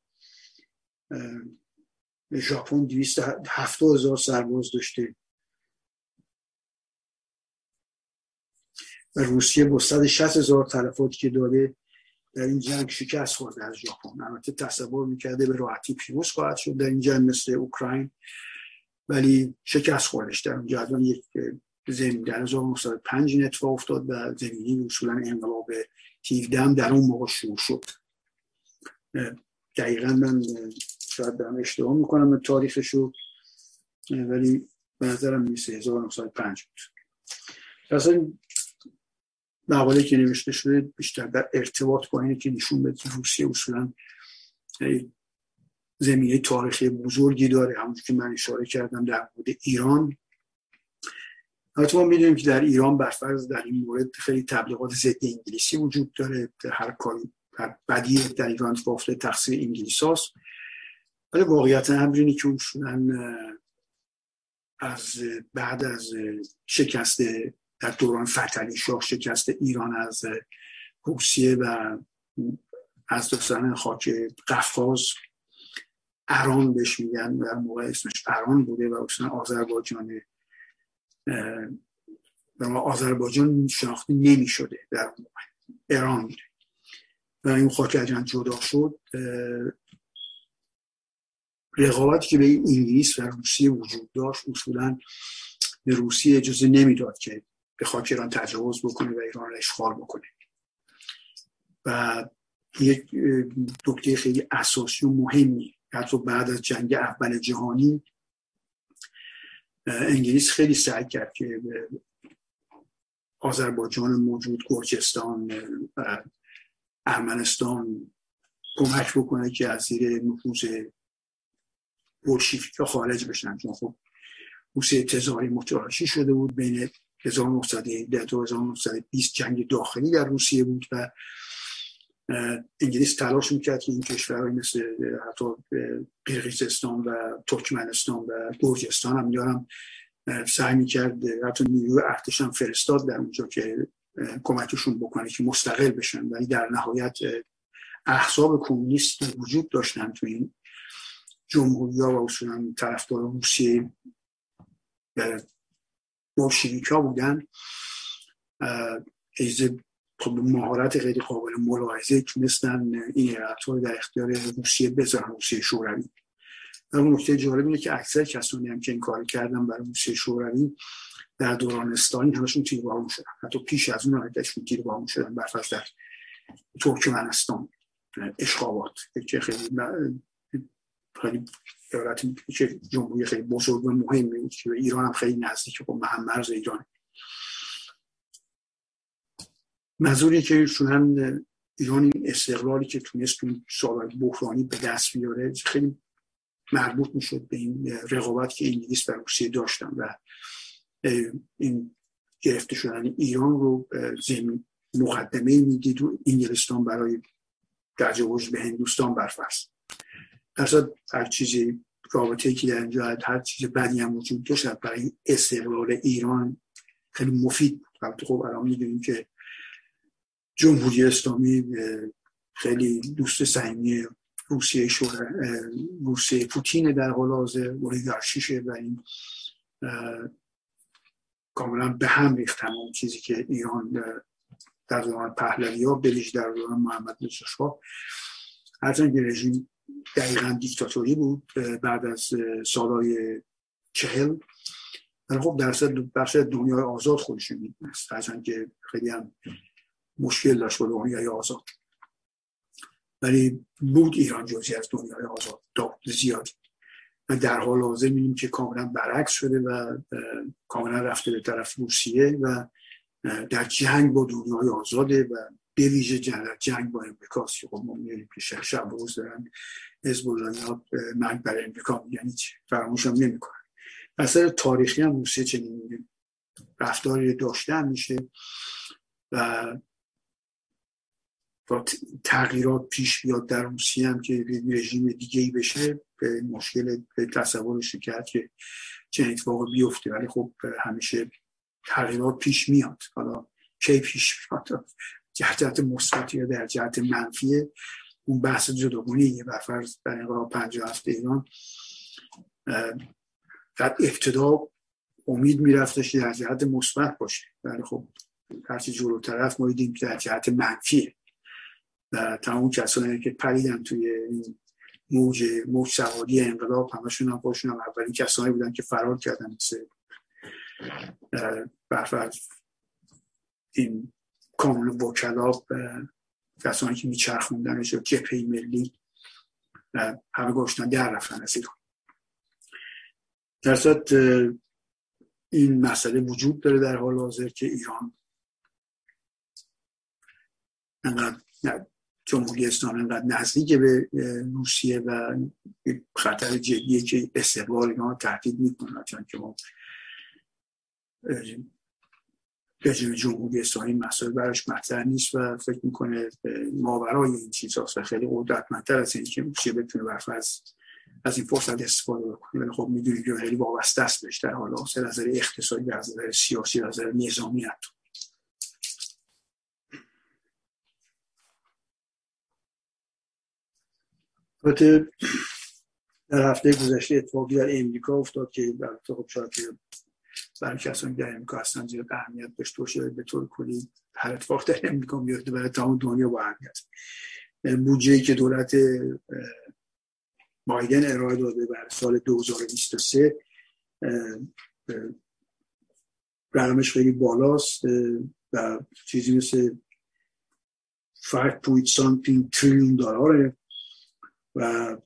ژاپن 270 هزار سرباز داشته. و روسیه با 160 هزار تلفاتی که داره در این جنگ شکست خورده از ژاپن. البته تصور می‌کرده به راحتی پیروز خواهد شد در این جنگ مثل اوکراین ولی شکست خوردش. در اونجا یک زمین در 1905 این اتفاق افتاد و زمینی اصولا انقلاب 17 هم در اون موقع شروع شد. دقیقا من شاید دارم اشتباه می‌کنم تاریخش رو ولی به نظرم نیست 1905 بود. مقاله که نوشته شده بیشتر در ارتباط با اینه که نشون بده که روسیه اصولا زمینه تاریخی بزرگی داره. همونجور که من اشاره کردم در مورد ایران. البته ما می‌دونیم که در ایران برفرض در این مورد خیلی تبلیغات ضد انگلیسی وجود داره. هر کاری هر بدی در ایران بافته تقصیر انگلیس هاست. ولی واقعیت امر که اصولا از بعد از شکست در دوران فتلی شاه شکست ایران از روسیه و از دستان خاک قفقاز. اران بهش میگن در موقع اسمش اران بوده و اصلا آذربایجان در آذربایجان شناخته نمی شده در موقع. ایران و این خاک جدا شد رقابتی که به انگلیس و روسیه وجود داشت اصولا به روسیه اجازه نمی‌داد که به خاک ایران تجاوز بکنه و ایران را اشغال بکنه. و یک دکته خیلی اساسی و مهمی حتی بعد از جنگ اول جهانی انگلیس خیلی سعی کرد که به آذربایجان موجود گرجستان و ارمنستان کمک بکنه که از زیر نفوذ بولشیفیکا خارج بشن. چون خب روسیه تزاری متلاشی شده بود بین 1917 تا 1920 جنگ داخلی در روسیه بود و انگلیس تلاش می‌کرد که این کشورهای مثل حتی قرقیزستان و ترکمنستان و گرجستان هم یارم سعی می‌کرد حتی نیروی ارتش هم فرستاد در اونجا که کمکشون بکنه که مستقل بشن. ولی در نهایت احزاب کمونیست وجود داشتن تو این جمهوری ها و اصولا طرفدار روسیه بولشویک ها بودن ایزه خب مهارت خیلی قابل ملاحظه تونستن این ایالت در اختیار روسیه بذارن روسیه شوروی. اون نکته جالب اینه که اکثر کسانی هم که این کار کردن برای روسیه شوروی در دوران استالین همشون تیر شدن. حتی پیش از اون حرکتشون تیر شدن برفرض در ترکمنستان اشخابات که خیلی خیلی که جمهوری خیلی بزرگ و مهمی بود که ایران هم خیلی نزدیک با هم مرز ایران. منظوری که شدن ایران این استقلالی که تونست اون سالهای بحرانی به دست بیاره خیلی مربوط می‌شد به این رقابت که انگلیس و روسیه داشتن و این گرفته شدن. ایران رو زمین مقدمه می‌دید و انگلستان برای تجاوز به هندوستان برفرض در هر چیزی رابطه که در اینجا هر چیز بدی هم وجود داشت برای استقلال ایران خیلی مفید بود. خب الان می‌دونیم که جمهوری اسلامی خیلی دوست صمیمی روسیه شور روسیه پوتین در حال حاضر اولیگارشیشه و این کاملا به هم ریخت تمام چیزی که ایران در دوران پهلوی ها بلیش در دوران محمد رضا شاه هرچند رژیم دقیقا دیکتاتوری بود بعد از سالهای چهل. ولی خب درصد دنیای آزاد خودش می‌دونست هرچند که خیلی هم مشکل داشت با دنیای آزاد. ولی بود ایران جزی از دنیای آزاد زیادی و در حال حاضر می‌بینیم که کاملا برعکس شده و کاملا رفته به طرف روسیه و در جنگ با دنیای آزاده و به ویژه جنگ با امریکاست که خب ما می‌بینیم که شب روز دارن حزب الله مرگ برای امریکا یعنی فراموش هم نمی‌کنن. اثر تاریخی هم روسیه چنین رفتاری داشته میشه و با تغییرات پیش بیاد در روسیه هم که رژیم دیگه ای بشه به مشکل به تصورش کرد که چنین اتفاق بیفته. ولی خب همیشه تغییرات پیش میاد. حالا کی پیش میاد؟ جهت مثبت یا در جهت منفیه اون بحث جداگانه بر فرض در انقلاب 57 ایران در ابتدا امید میرفتش در جهت مثبت باشه. ولی خب هرچی جلو طرف ما دیدیم در جهت منفیه و تمام کسانی که پریدن توی این موج موج سواری انقلاب همشون هم خودشون هم اولین کسانی بودن که فرار کردن مثل برفرض این کانون وکلا کسانی که میچرخوندنش و جپهی ملی همه گوشتن در رفتن از ایران. در این مسئله وجود داره در حال حاضر که ایران انقدر جمهوری اسلامی انقدر نزدیک به روسیه و خطر جدیه که استقبال اینا تهدید می‌کنه. چون که ما رژیم جمهوری اسلامی مسائل براش مطرح نیست و فکر می‌کنه ماورای این چیز هست و خیلی قدرتمندتر از این که روسیه بتونه برف از از این فرصت استفاده بکنه. ولی خب می‌دونید که خیلی وابسته است بهش در حال حاضر از نظر اقتصادی از نظر سیاسی از نظر نظامی حتی در هفته گذشته اتفاقی در امریکا افتاد که البته خب شاید برای کسانی در امریکا هستن زیاد اهمیت داشته باشه به طور کلی هر اتفاق در امریکا میفته برای تمام دنیا با اهمیت. بودجه که دولت بایدن ارائه داده بر سال 2023 رقمش خیلی بالاست و چیزی مثل 5.something تریلیون دلاره و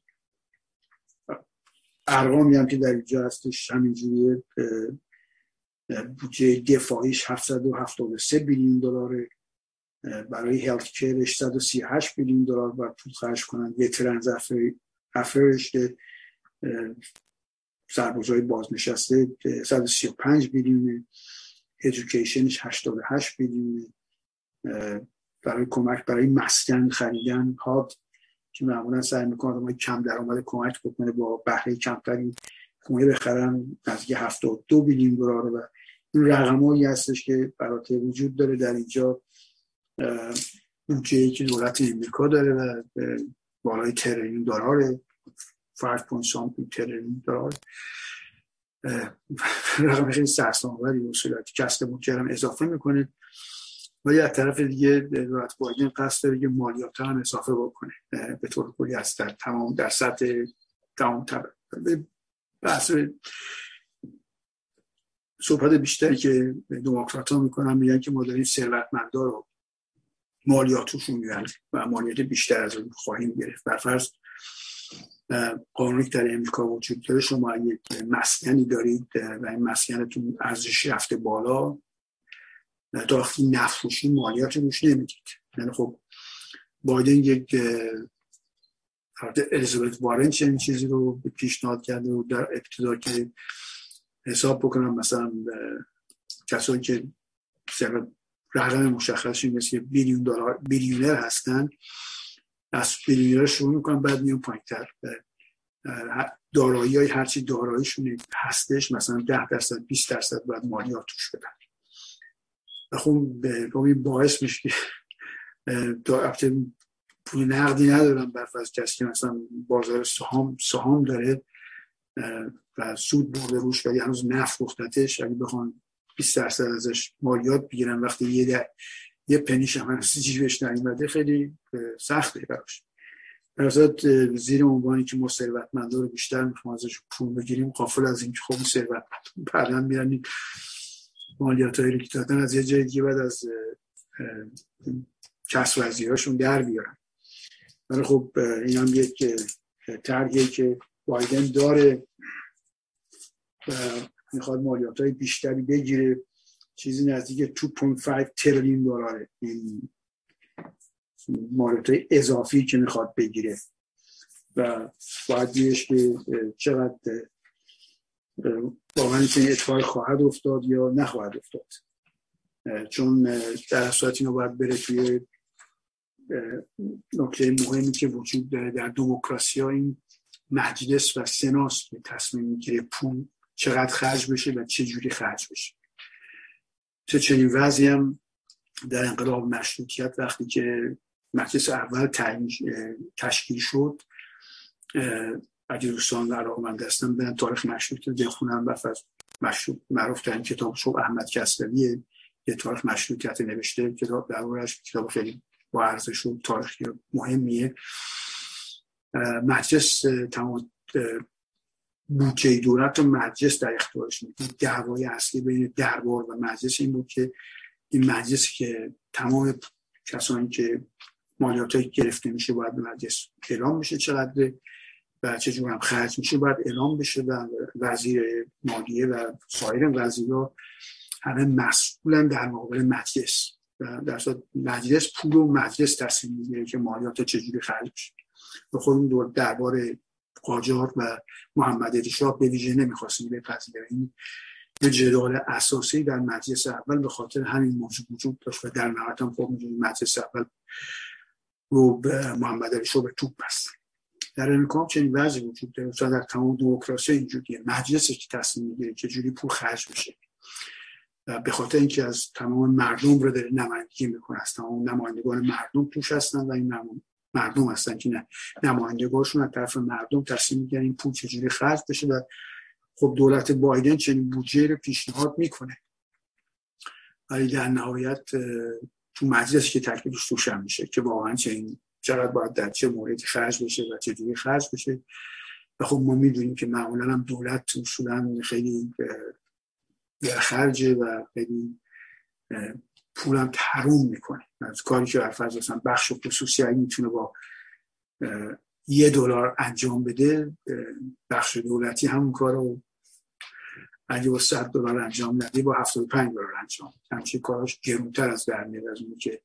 ارقامی هم که در اینجا هستش همینجوریه بودجه دفاعیش 773 بیلیون دلاره. برای هلت کیرش 138 بیلیون دلار باید پول خرج کنن. یه ترنز افرش سربازهای بازنشسته 135 بیلیونه. ادوکیشنش 88 بیلیونه. برای کمک برای مسکن خریدن هاد که معمولا سعی می‌کنه ما کم درآمد کمک بکنه با بهره کمتری. خونه بخرن نزدیک 72 بیلیون دلار و رقمایی هستش که برای وجود داره در اینجا بودجه که دولت امریکا داره و بالای تریلیون دلار 5.3 تریلیون دلار. رقم خیلی سرسانوری و صورتی کسب بودجه هم اضافه می‌کنه و یه طرف دیگه دولت بایدن قصد داره که مالیات هم اضافه بکنه. به طور کلی از در تمام در سطح تمام بحث صحبت بیشتری که دموکرات ها می‌کنن میگن که ما داریم ثروتمندا رو مالیاتشون می‌بریم و مالیات بیشتر از اون خواهیم گرفت. فرض قانونی در امریکا وجود داره شما یک مسکنی دارید و این مسکنتون ارزش رفته بالا تا وقتی نفروشی مالیات روش نمی‌دید. یعنی خب بایدن یک الیزابت وارن چنین چیزی رو پیشنهاد کرده و در ابتدا که حساب بکنم مثلا کسایی که رقم مشخصی مثل بیلیون دلار بیلیونر هستن از بیلیونر شروع می‌کنن بعد میون پایینتر. دارایی های هرچی داراییشون هستش مثلا ده درصد 20 درصد باید مالیات توش بدن. و خب این باعث میشه که پول نقدی ندارن برف از کسی که مثلا بازار سهام سهام داره. و سود برده روش ولی هنوز نفروختتش. اگه بخوان 20 درصد ازش مالیات بگیرن وقتی یه در یه پنیش هم هنوز جیبش نیومده خیلی سخته براش. براسات زیر عنوانی که ما ثروتمندا رو بیشتر می‌خوام ازش پول بگیریم قافل از اینکه خب ثروت بعدا میرن مالیات هایی که دادن از یه جای دیگه بعد از کسر هاشون در بیارن. ولی خب این هم یک طرحیه که بایدن داره و می‌خواد مالیات های بیشتری بگیره چیزی نزدیک 2.5 تریلیون دلاره. این مالیات های اضافی که می‌خواد بگیره. و باید بیش که چقدر واقعا این اتفاق خواهد افتاد یا نخواهد افتاد. چون در صورت اینا باید بره توی نکته مهمی که وجود داره در دموکراسی ها این مجلس و سناس که تصمیم می‌گیره پول چقدر خرج بشه و چه جوری خرج بشه. چه چنین وضعی هم در انقلاب مشروطیت وقتی که مجلس اول تشکیل شد اگه دوستان علاقه من دستم برن تاریخ مشروط بخونن و مشروط معروف ترین کتاب شب احمد کسروی یه تاریخ مشروطیت نوشته کتاب در کتاب خیلی با ارزش و تاریخی مهمیه. مجلس تمام بودجه دولت و مجلس در اختیارش می‌کنه دعوای اصلی بین دربار و مجلس این بود که این مجلس که تمام کسانی که مالیات گرفته میشه باید به مجلس اعلام میشه چقدر و چه هم خرج میشه باید اعلام بشه و وزیر مالیه و سایر وزیرها همه مسئولن در مقابل مجلس. در مجلس پول و مجلس تصمیم می‌گیره که مالیات چجوری خرج بشه به خود دور دربار قاجار و محمد علی شاه به ویژه نمی‌خواستیم بپذیره این یه جدال اساسی در مجلس اول به خاطر همین موضوع وجود داشت و در نهایت هم خب مجلس اول رو به محمد علی به توپ بست. در امریکا چنین وضعی وجود داره. در تمام دموکراسی اینجوریه. مجلسی که تصمیم می‌گیره که جوری پول خرج بشه. به خاطر اینکه از تمام مردم رو داره نمایندگی می‌کنه از تمام نمایندگان مردم توش هستن و این مردم هستن که نه. از طرف مردم تصمیم می‌گیرن این پول چجوری خرج بشه و خب دولت بایدن چنین بودجه رو پیشنهاد می‌کنه. ولی در نهایت تو مجلس که تکلیفش توشن میشه که واقعا چه چقدر باید در چه موردی خرج بشه و چجوری خرج بشه. و خب ما می‌دونیم که معمولا هم دولت اصولا خیلی خرجه و خیلی پولم تحروم می‌کنه. از کاری که برفرض مثلا بخش خصوصی اگه می‌تونه با یه دلار انجام بده بخش دولتی همون کار رو اگه با 100 دلار انجام نده با 75 دلار انجام همچین کاراش گرونتر از در میاد از اون که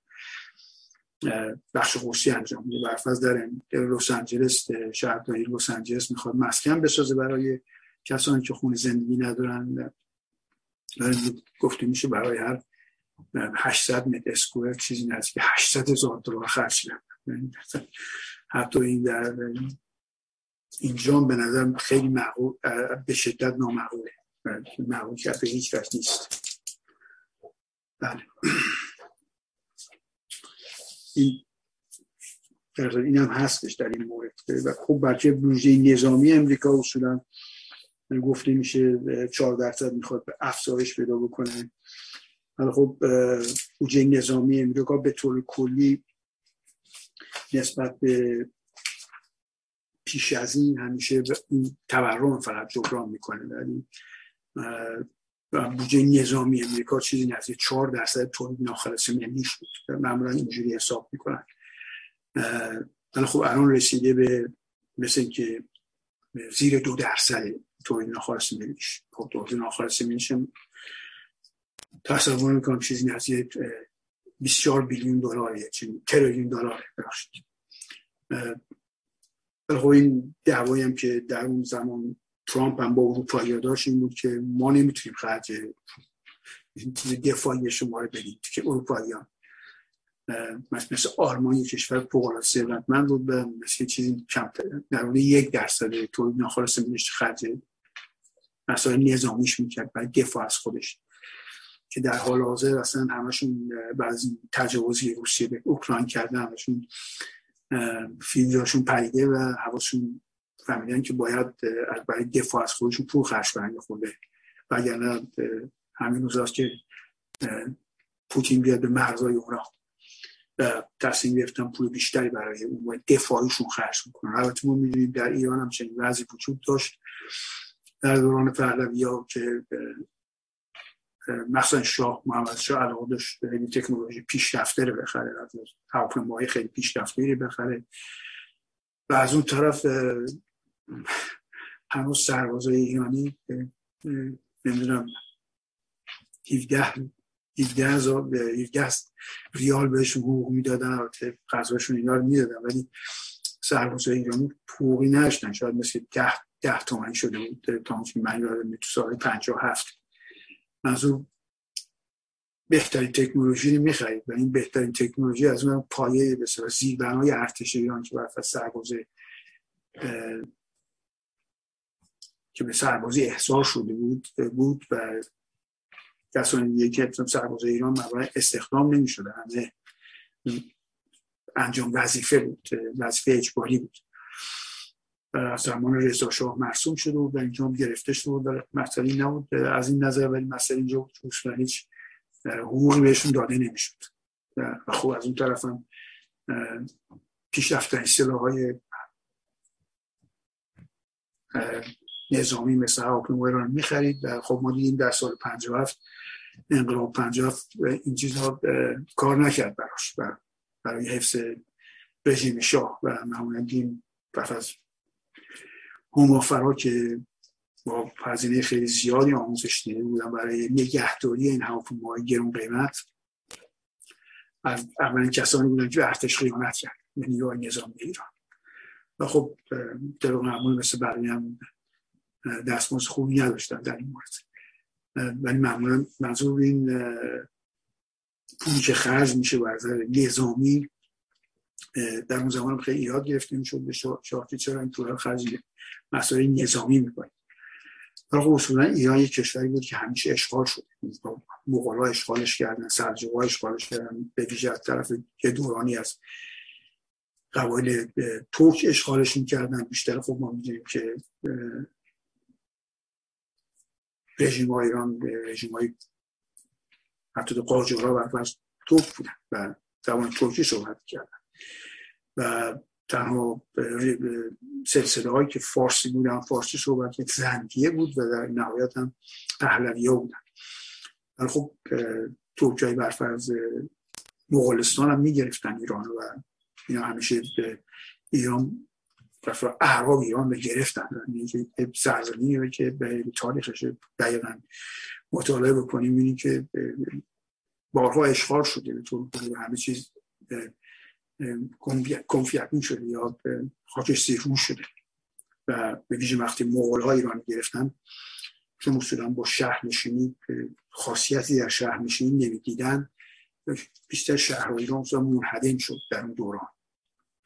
بخش خصوصی انجام میده. برفرض در لس آنجلس شهرداری لس آنجلس می‌خواد مسکن بسازه برای کسانی که خونه زندگی ندارن. گفته میشه برای هر 800 متر اسکوئر چیزی نزدیک 800 هزار دلار خرج یعنی حتی این در اینجا به نظر خیلی معقول به شدت نامعقوله. معقول کرد به هیچ وقت نیست. بله. این این هم هستش در این مورد. و خب بچه بودجه نظامی امریکا اصولا گفته میشه 4 درصد می‌خواد به افزایش پیدا بکنه. خب بودجه نظامی امریکا به طور کلی نسبت به پیش از این همیشه این تورم فقط جبران می‌کنه. ولی بودجه نظامی امریکا چیزی نزدیک 4 درصد تولید ناخالص ملیش بود. معمولا اینجوری حساب می‌کنن. ولی خب الان رسیده به مثل که زیر دو درصد تولید ناخالص ملیش خب تولید ناخالص ملیش تصور می‌کنم چیزی نزدیک 24 بیلیون دلاریه چیزی تریلیون دلار ببخشید. خب این دعوایی هم که در اون زمان ترامپ هم با اروپایی داشت این بود که ما نمی‌تونیم خرج دفاعی شما رو بدیم که اروپایی هم مثل آلمان کشور فوق ثروتمند بود به مثل چیزی کم در یک درصد تولید ناخالص ملیش خرج مسائل نظامیش می‌کرد برای دفاع از خودش. که در حال حاضر اصلا همشون بعضی تجاوزی روسیه به اوکراین کردن همشون فیلمشون پریده و حواسشون فهمیدن که باید برای دفاع از خودشون پول خرج کنن خورده وگرنه همین روزاست که پوتین بیاد به مرزای اونا تصمیم گرفتن پول بیشتری برای اون دفاعیشون خرج می‌کنن البته ما می‌دونیم در ایران هم چنین وضعی وجود داشت. در دوران پهلوی ها که مثلا شاه محمد شاه علاقه داشت به تکنولوژی پیشرفته رو بخره هواپیماهای خیلی پیشرفته رو بخره. و از اون طرف هنوز سربازای ایرانی نمی‌دونم 17 17 ریال بهشون حقوق می‌دادن البته غذاشون اینا رو می‌دادن ولی سربازای ایرانی حقوقی نشتن شاید مثل 10 ده تومن شده بود تا من یادم تو سال 57 منظور بهترین تکنولوژی رو می‌خرید و این بهترین تکنولوژی از اون پایه به زیربنای ارتش ایران که برفت سربازه که به سربازی احضار شده بود بود و کسانی دیگه که سربازه ایران مبارا استخدام نمی شده همه انجام وظیفه بود وظیفه اجباری بود. از زمان رضا شاه مرسوم شده بود و اینجا گرفته شده بود و مسئله نبود. از این نظر ولی مسئله اینجا بود که هیچ حقوقی بهشون داده نمی‌شد. و خب از اون طرف هم پیشرفتن سلاح های نظامی مثل هواپیمای رو می‌خرید و خب ما دیدیم در سال 57 انقلاب 57 این چیزها کار نکرد براش. برای حفظ رژیم شاه و معمولا دیم از همافرا که با هزینه خیلی زیادی آموزش دیده بودن برای نگهداری این هواپیماهای گرون قیمت از اولین کسانی بودن که ارتش قیمت کرد یعنی نظام ایران. و خب در معمول مثل برای هم دستمزد خوبی نداشتن در این مورد. ولی معمولا منظور این که خرج میشه بر نظامی در اون زمان خیلی ایراد گرفته می‌شد به شاه که چرا این پول خرج مسائل نظامی می‌کنید ولی اصولا ایران یک کشوری بود که همیشه اشغال شد. مغلا اشغالش کردن سرجوها اشغالش کردن. به ویژه از طرف یه دورانی از قبایل ترک اشغالش می‌کردن. بیشتر خب ما می‌دونیم که رژیم های ایران رژیم های حتی قاجارها برفرض ترک بودن و زبان ترکی صحبت کردن و تنها سلسله هایی که فارسی بودن فارسی صحبت که زندیه بود و در نهایت هم پهلوی بودن. ولی خب ترک های برفرض مغولستان هم می‌گرفتن ایران و اینا همیشه به ایران اعراب ایران به گرفتن. یعنی سرزمینی که به تاریخش دقیقا مطالعه بکنیم می‌بینیم که بارها اشغال شده به همه چیز کنفیکون شده یا خاکش سیرون شده و به ویژه وقتی مغول ها ایران گرفتن چون اصولا با شهر نشینی خاصیتی در شهر نشینی نمی‌دیدن بیشتر شهر ایران منحدم شد در اون دوران.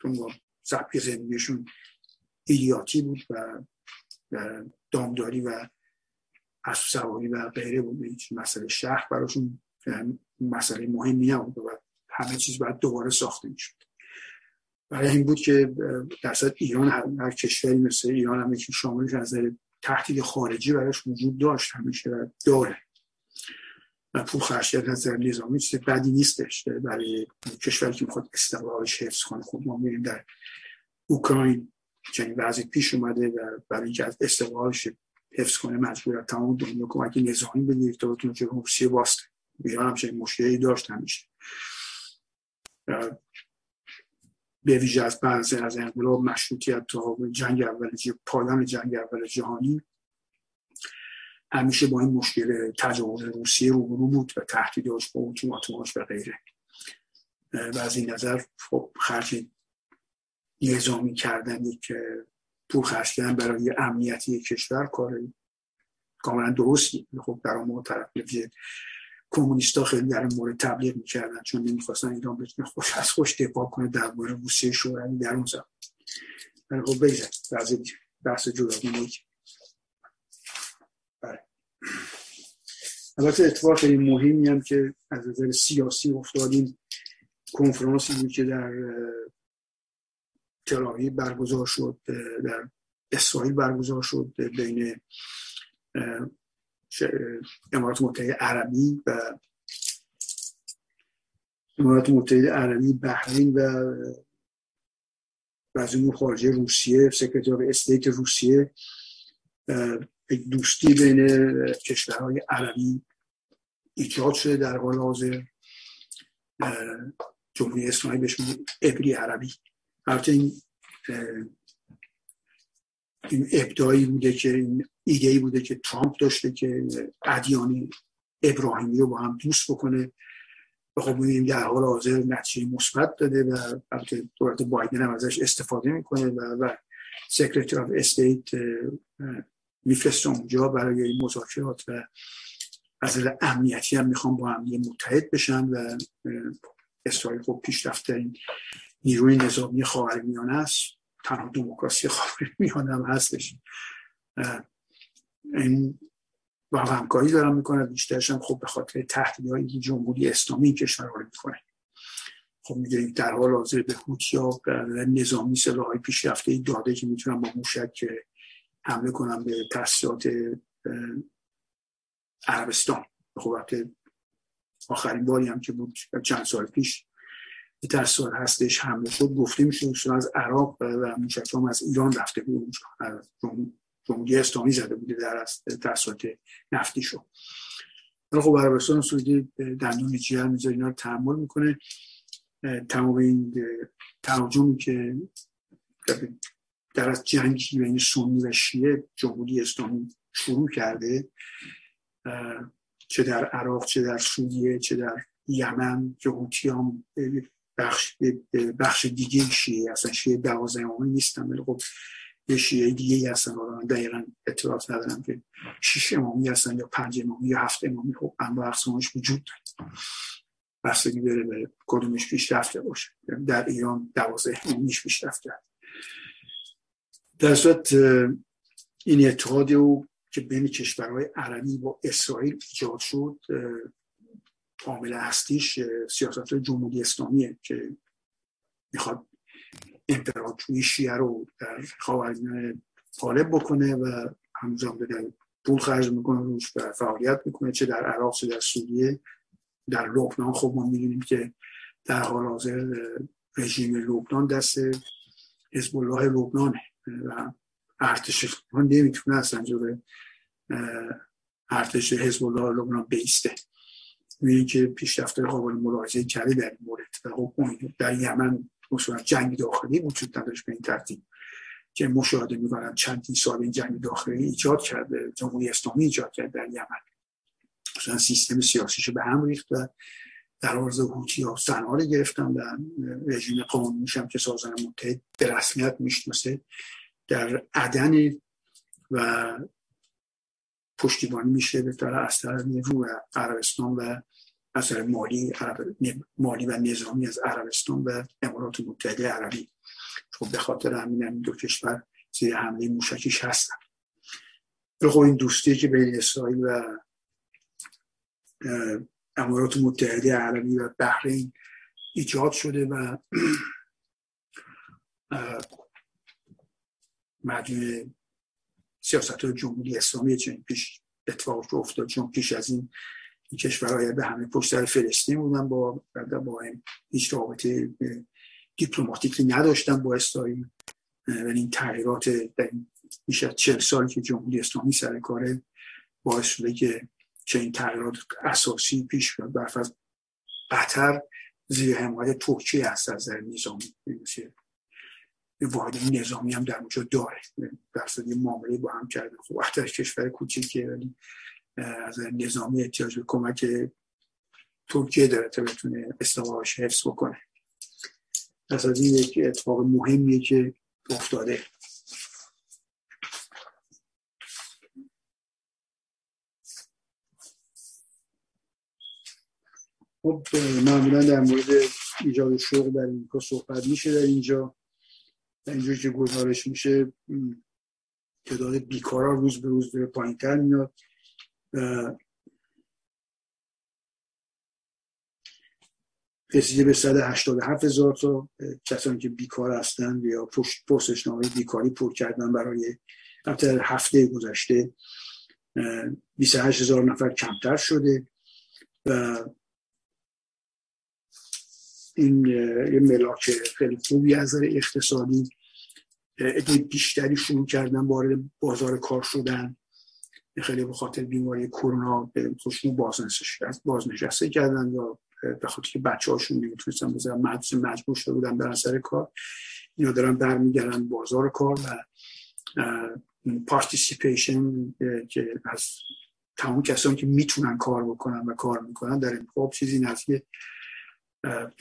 چون سبک زندگیشون ایلیاتی بود و دامداری و اسب و غیره بود. مسئله شهر براشون مسئله مهمی نبود. و همه چیز باید دوباره ساخته می‌شد. برای این بود که در ایران هر کشوری مثل ایران هم که شاملش از تهدید خارجی براش وجود داشت همیشه داره. و پول خرشیت نظر نظامی چیز بدی نیستش. برای کشوری که می‌خواد استقلالش حفظ کنه خود ما میریم در اوکراین. چنین وضعی پیش اومده و برای اینکه از استقلالش حفظ کنه مجبور تمام دنیا کمک نظامی بگیره تا بتونه روسیه واسطه. ایران هم چنین مشکلی داشت همیشه. به ویژه از بعضی از انقلاب مشروطیت تا جنگ اول پایان جنگ اول جهانی همیشه با این مشکل تجاوز روسیه روبرو بود و تهدیداش با اتوماتوماش و غیره. و از این نظر خب خرج نظامی کردن یک پول خرج کردن برای امنیتی کشور کار کاملا درستی خب در اون طرف کمونیستا خیلی در مورد تبلیغ می‌کردن چون نمی‌خواستن ایران بتونه خوش از خوش دفاع کنه در مورد روسیه شوروی در اون زمان. ولی خب بگذار بحث جداگانه بله. البته اتفاق خیلی مهمی هم که از نظر سیاسی افتادیم کنفرانسی بود که در تلاوی برگزار شد در اسرائیل برگزار شد بین امارات متحده عربی و امارات متحده عربی بحرین و امور خارجه روسیه سکرتار استیت روسیه دوستی بین کشورهای عربی ایجاد شده در حال حاضر. جمهوری اسلامی بهش ابری عربی. البته این ابدایی بوده که این ایده بوده که ترامپ داشته که ادیان ابراهیمی رو با هم دوست بکنه. و خب می‌بینیم در حال حاضر نتیجه مثبت داده و البته دولت بایدن هم ازش استفاده می‌کنه و, و Secretary of State میفرسته اونجا برای مذاکرات و از امنیتی هم می‌خوام با هم متحد بشن و اسرائیل خب پیشرفته نیروی نظامی خاورمیانه است. تنها دموکراسی خاورمیانه هم هستش. این با همکاری دارم می‌کنه بیشترش هم خب به خاطر تهدیدهایی که جمهوری اسلامی کشور رو می‌کنه. خب می‌دونید در حال حاضر به هوتیا نظامی سلاح های پیشرفته داده که می‌تونن با موشک حمله کنم به تاسیسات عربستان. خب آخرین باری هم که بود چند سال پیش در سال هستش حمله شد گفته میشه از عراق و موشک هم از ایران رفته بود جمهوری اسلامی زده بوده در تاسیسات نفتی شد خب عربستان سعودی دندون جیگر می‌ذاره اینا رو تحمل می‌کنه. تمام این تهاجمی که در از جنگی بین سنی و شیعه جمهوری اسلامی شروع کرده چه در عراق چه در سوریه چه در یمن که هم بخش, بخش دیگه شیعه اصلا شیعه دوازه امامی نیستن. ولی خب یه شیعه دیگه هستن من دقیقا اطلاعات ندارم که شیش امامی هستن یا پنج امامی یا هفت امامی. خب انواع اقسامش وجود داره. بستگی بره به کدومش پیشرفته باشه. در ایران دوازه امامیش پیشرفت کرد در صورت این اتحادی او که بین کشورهای عربی با اسرائیل ایجاد شد عامل اصلیش سیاست جمهوری اسلامیه که می‌خواد امپراتوری شیعه رو در خاورمیانه غالب بکنه و همونجا در پول خرج می‌کنه روش و فعالیت می‌کنه چه در عراق چه در سوریه در لبنان. خب ما می‌دونیم که در حال حاضر رژیم لبنان دست حزب الله لبنانه و ارتش لبنان نمی‌تونه اصلا جور ارتش حزب الله لبنان بیسته. می‌بینید که پیشرفت قابل ملاحظه کردی در این مورد. و خب در یمن مثلا جنگ داخلی وجود نداشت به این ترتیب که مشاهده می‌کنن چندین سال این جنگ داخلی ایجاد کرده جمهوری اسلامی ایجاد کرد در یمن. مثلا سیستم سیاسیش به هم ریخت و در عرض هوتی ها سنها گرفتن و رژیم قانونیش هم که سازن متحد به رسمیت می‌شناسه در عدن و پشتیبانی میشه به طور از طرف عربستان و از مالی مالی و نظامی از عربستان و امارات متحده عربی. خب به خاطر همین هم دو کشور زیر حمله موشکیش هستن خب این دوستی که بین اسرائیل و امارات متحده عربی و بحرین ایجاد شده و مدیون سیاست جمهوری اسلامی چنین پیش اتفاق افتاد. چون پیش از این این کشورهای به همه پشت سر فلسطین بودن با با هیچ رابطه دیپلماتیکی نداشتن با اسرائیل. و این تغییرات در بیش از چهل سال که جمهوری اسلامی سر کاره باعث شده که چنین تغییرات اساسی پیش بیاد. برف از قطر زیر حمایت ترکیه هست از نظر نظامی. واحد نظامی هم در اونجا داره. در یه معامله با هم کرده. خب وقتی کشور کوچیکه ولی از نظامی احتیاج به کمک ترکیه داره تا بتونه استقلالش حفظ بکنه. پس از این یک اتفاق مهمیه که افتاده. خب معمولا در مورد ایجاد شغل در این صحبت میشه در اینجا. اینجور که گزارش میشه تعداد بیکارا روز به روز به پایین تر میاد. رسیده به 187 هزار تا کسانی که بیکار هستند یا پشت نامه بیکاری پر کردن برای هفته گذشته 28 هزار نفر کمتر شده و این یه ملاک خیلی خوبی از اقتصادی عده بیشتری شروع کردن وارد بازار کار شدن. خیلی به خاطر بیماری کرونا به خوشون بازنشسته کردن یا به خاطر که بچه هاشون نمی‌تونستن مدرسه مجبور شده بودن برن سر کار. اینا دارن برمیگردن بازار کار و پارتیسیپیشن که از تمام کسانی که می‌تونن کار بکنن و کار می‌کنن در انتخاب چیزی نزدیک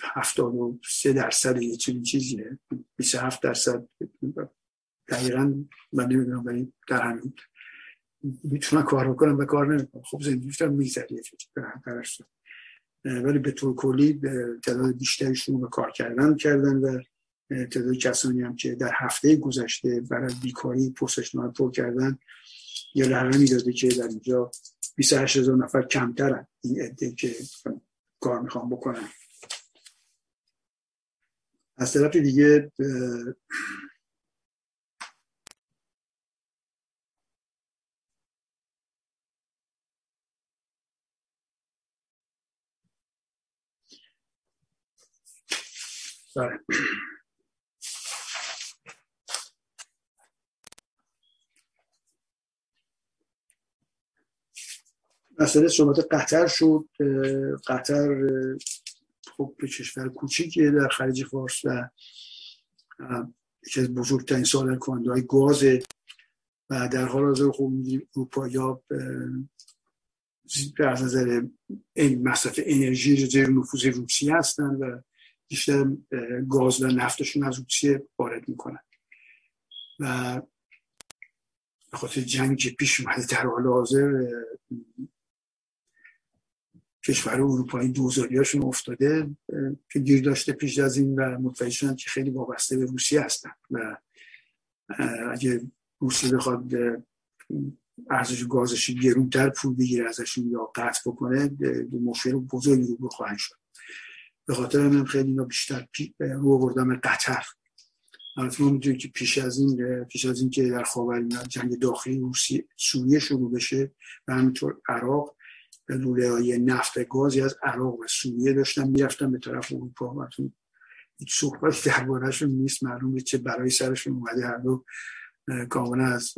هفتاد و سه درصد یه چیزی چیزیه. 27 درصد دقیقا من نمی‌دونم ولی در همین می‌تونن کار بکنن و کار نمی‌کنن. خب زندگیش هم میگذره ولی به طور کلی تعداد بیشتریشون به کار کردن کردن و تعداد کسانی هم که در هفته گذشته برای بیکاری پرسش پر کردن یه رقمی داده که در اینجا 28 هزار نفر کمترن. این عده که کار می‌خوام بکنن. از طرف دیگه بله مسئله صحبت قطر شد قطر خب کشور کوچیکیه در خلیج فارس و یکی از بزرگترین صادر کننده های گاز و در حال حاضر خب اروپا از نظر مصرف انرژی زیر نفوذ روسیه هستن و بیشتر گاز و نفتشون از روسیه وارد می‌کنن. و به خاطر جنگ که پیش اومده در حال حاضر کشور اروپایی دوزاریاشون افتاده که گیر داشته پیش از این و متوجه شدن که خیلی وابسته به روسیه هستن. و اگه روسیه بخواد ارزش گازش گرونتر پول بگیره ازشون یا قطع بکنه مشکل بزرگی رو بخواهند شد. به خاطر من خیلی اینا بیشتر رو بردم قطر. البته ما که پیش از این پیش از این که در خاورمیانه جنگ داخلی روسیه سوریه شروع بشه و همینطور عراق لوله های نفت گازی از عراق و سوریه داشتن می‌رفتن به طرف اروپا. و هیچ صحبت دربارهشون نیست. معلومه چه برای سرشون اومده هر دو کاملا از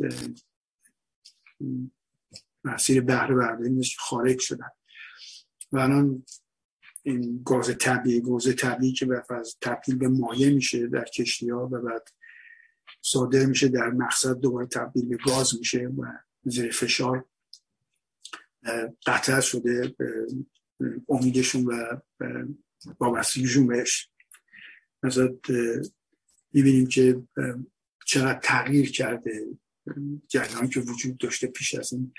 مسیر بهره برداری خارج شدن. و الان این گاز طبیعی گاز طبیعی که از تبدیل به مایع میشه در کشتی ها و بعد صادر میشه در مقصد دوباره تبدیل به گاز میشه و زیر فشار قطع شده امیدشون و وابستگیشون بهش. مثلا می‌بینیم که چقدر تغییر کرده جریان که وجود داشته پیش از این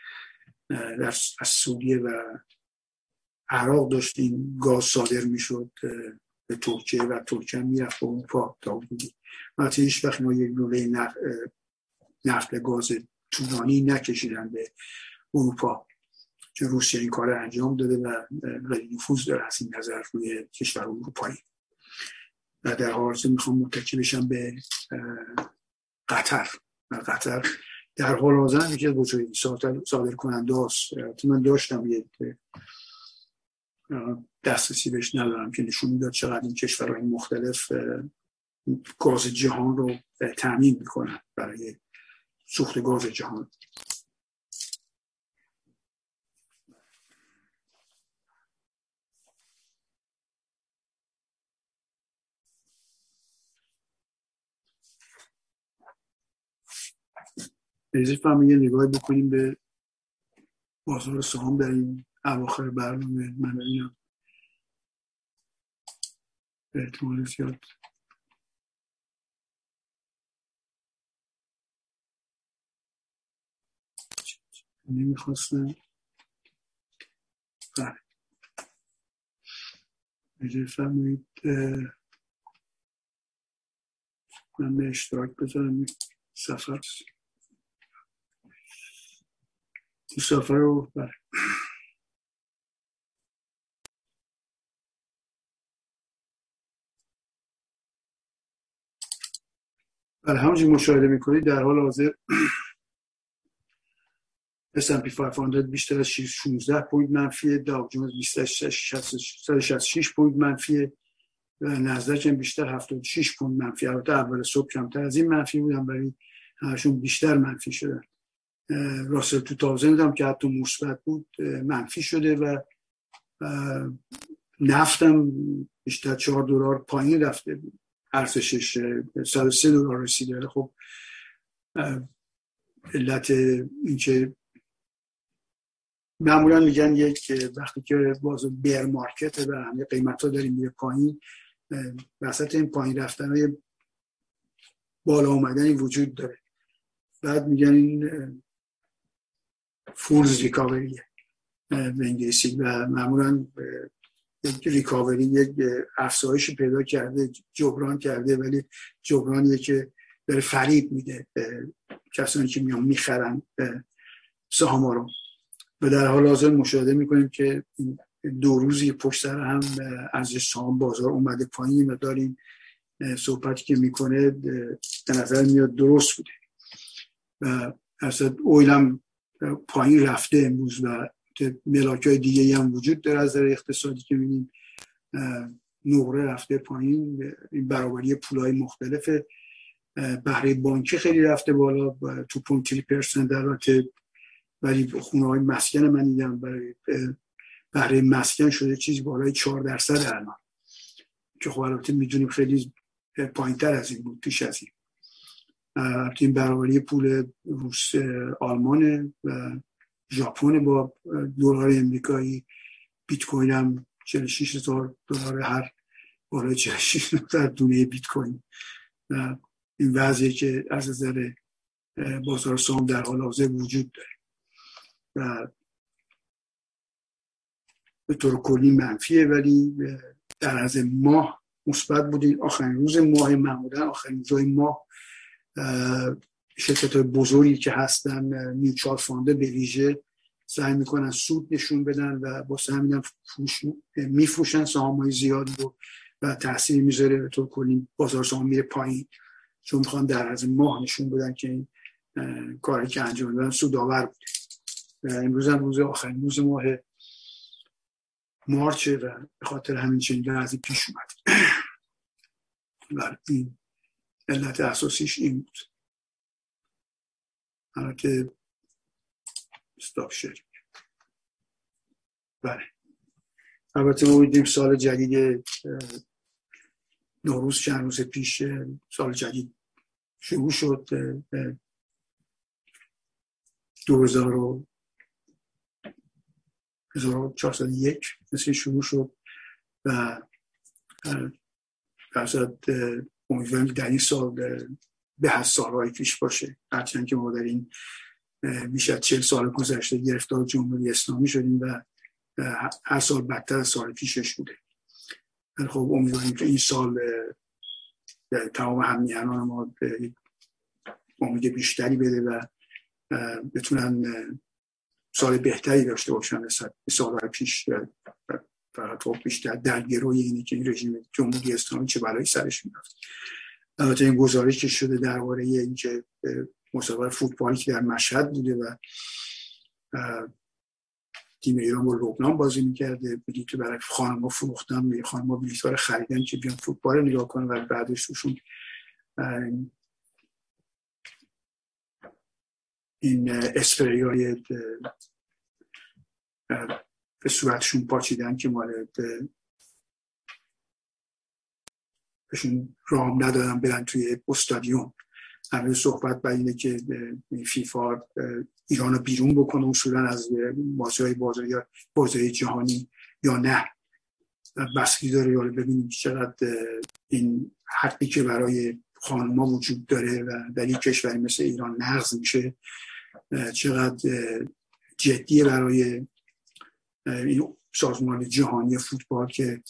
در از سوریه و عراق داشتیم گاز صادر می‌شد به ترکیه و ترکیه می‌رفت به اروپا تا بودی وقتی هیچ وقت ما یک لوله نفت گاز طولانی نکشیدن به اروپا چون روسیه این کار انجام داده و خیلی نفوذ داره از این نظر روی کشور اروپایی. و در حال می‌خوام متکی بشم به قطر. و قطر در حال حاضر یکی از بزرگی صادر کننده هست من داشتم یک دسترسی بهش ندارم که نشون می‌داد چقدر این کشورهای مختلف گاز جهان رو تامین می‌کنن برای سوخت گاز جهان. بذارید فهم یه نگاهی بکنیم به بازار سهام در این اواخر برنامه من ببینم به احتمال زیاد. نمی‌خواستم. بله. فرمایید من به اشتراک بذارم. صفحه. صفحه رو بله. بله همونجور مشاهده می‌کنید در حال حاضر S&P 500 بیشتر از 16 point منفیه. Dow Jones بیشتر 166 point منفیه. و بیشتر 76 پوینت منفی البته اول صبح کمتر از این منفی بودن ولی همشون بیشتر منفی شدن. راسل تو تازند هم که حتی مثبت بود منفی شده و نفتم بیشتر 4 دلار پایین رفته بود. ارزشش 103 دلار رسیده. خب علت اینکه معمولا میگن یک وقتی که باز بیر مارکت و همه قیمت ها داریم میره پایین وسط این پایین رفتن های بالا اومدنی وجود داره. بعد میگن این فولز ریکاوریه به و معمولا یک ریکاوری یک افزایشی پیدا کرده جبران کرده ولی جبرانیه که داره فریب میده کسانی که میان می‌خرن سهام رو. و در حال حاضر مشاهده می‌کنیم که دو روزی پشت سر هم از سهام بازار اومده پایین و داریم صحبتی که می‌کنه به نظر میاد درست بوده. و اصلا اویلم پایین رفته امروز و ملاک های دیگه هم وجود داره از در اقتصادی که می‌بینیم نقره رفته پایین این برابری پولای مختلف بهره بانکی خیلی رفته بالا تو پونتری پرسنت در ولی خونه های مسکن من دیدم برای بهره مسکن شده چیزی بالای چهار درصد الان. که خب البته می‌دونیم خیلی پایین تر از این بود پیش از این. این برابری پول روس آلمانه و ژاپن با دلار امریکایی بیت کوین هم 46 هزار دلار هر بالای 46 در دونه بیت کوین. این وضعی که از نظر بازار سهام در حال حاضر وجود داره. و به طور کلی منفیه ولی در از ماه مثبت بودین آخرین روز ماه معمولا آخرین روزهای ماه شرکت بزرگی که هستن میوچوال فانده به ویژه سعی می‌کنن سود نشون بدن و با همین میفروشن سهام های زیادی رو و تاثیر می‌ذاره. به طور کلی بازار سهام میره پایین. چون می‌خوان در از ماه نشون بدن که این کاری که انجام دادن سودآور بود امروز هم روز آخرین روز ماه مارچه و به خاطر همین چنین وضعی پیش اومد. و این علت اساسیش این بود. که استاپ شدیم. بله. البته ما میدیم سال جدید نوروز چند روز پیش سال جدید شروع شد دو هزار و یک مثل شروع شد و درصد امیدوارم در این سال به از سالهای پیش باشه. هرچند که ما در این بیش از چل سال گذشته گرفتار جمهوری اسلامی شدیم و هر سال بدتر از سال پیشش بوده. خب امیدواریم که این سال تمام همیهنان ما امید بیشتری بده و بتونن سال بهتری داشته باشن نسبت به سالهای پیش فقط خب بیشتر در گروه اینه که این رژیم جمهوری اسلامی چه بلایی سرش میاد البته این گزارش که شده درباره اینکه مسابقه فوتبالی که در مشهد بوده و تیم ایران با لبنان بازی می‌کرده که برای خانم ها فروختن به خانم ها بلیط خریدن که بیان فوتبال نگاه کنن و بعدش روشون این اسپری های به صورتشون پاچیدن که مال بهشون رام ندادن برن توی استادیوم. همه صحبت بر اینه که فیفا ایران رو بیرون بکنه اصولا از بازی های بازی, بازی جهانی یا نه. بسکی داره یا ببینیم چقدر این حقی که برای خانما وجود داره و در این کشوری مثل ایران نقض میشه چقدر جدیه برای این سازمان جهانی فوتبال که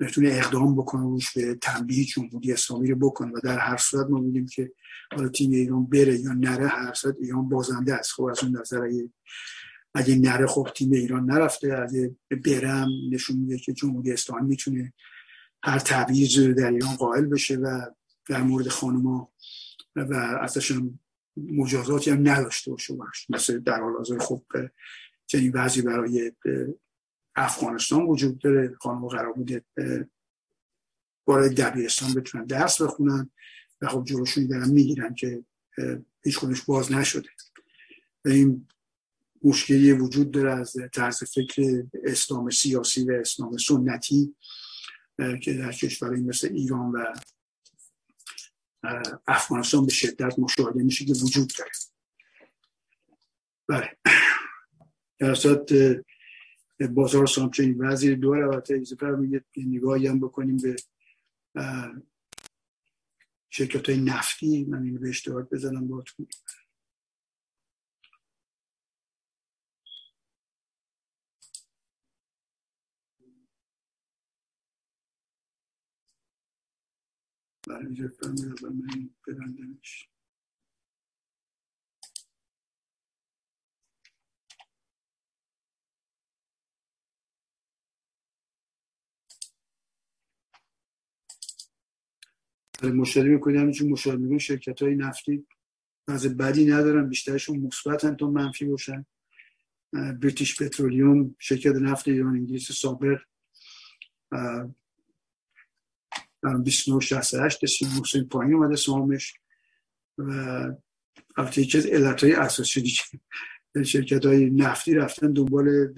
بتونه اقدام بکنه روش به تنبیه جمهوری اسلامی رو بکنه و در هر صورت ما میگیم که حالا تیم ایران بره یا نره هر صورت ایران بازنده است. خب از اون نظر اگه نره خب تیم ایران نرفته. اگه برم نشون میده که جمهوری اسلامی می‌تونه هر تبعیض در ایران قائل بشه و در مورد خانما و ازشون مجازاتی هم نداشته باشه مثل در حال حاضر خب چنین وضعی برای افغانستان وجود داره خانم قرار بوده برای دبیرستان بتونن درس بخونن و خب جلوشون دارن می‌گیرن که هیچ خودش باز نشده. و این مشکلی وجود داره از طرز فکر اسلام سیاسی و اسلام سنتی که در کشورهای مثل ایران و افغانستان به شدت مشاهده میشه که وجود داره. بله. در بازار سامچین وزیر دو البته اضافه میگه نگاهی هم بکنیم به شرکت های نفتی. من اینو به اشتراک بزنم با تو برای من برندمش. مشاهده می‌کنیم همینجور مشاهده می‌کنیم شرکت های نفتی از بدی ندارن بیشترشون مثبتن تا منفی باشن. بریتیش پترولیوم شرکت نفت ایران انگلیس سابق 2968 رسید پایین اومده سامش و البته یکی از علت های اساسی دیگه شرکت های نفتی رفتن دنبال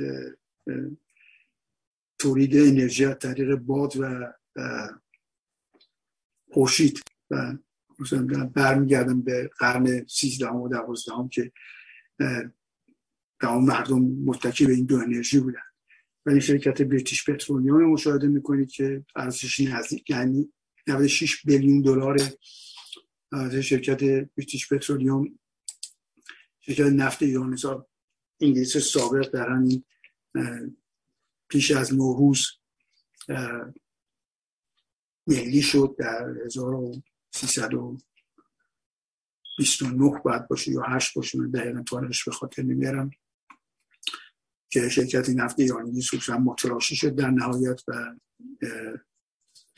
تولید انرژی از طریق باد و خورشید. و برمیگردم به قرن سیزدهم و دوازدهم که تمام مردم متکی به این دو انرژی بودن. ولی شرکت بریتیش پترولیوم مشاهده می‌کنید که ارزشش نزدیک یعنی 96 بیلیون دلار شرکت بریتیش پترولیوم شرکت نفت ایران انگلیس سابق در همین پیش از نوروز ملی شد در 1329 بعد باشه یا 8 باشه من دقیقا توانش به خاطر نمیارم که شرکت نفت ایرانی سوسن متلاشی شد در نهایت و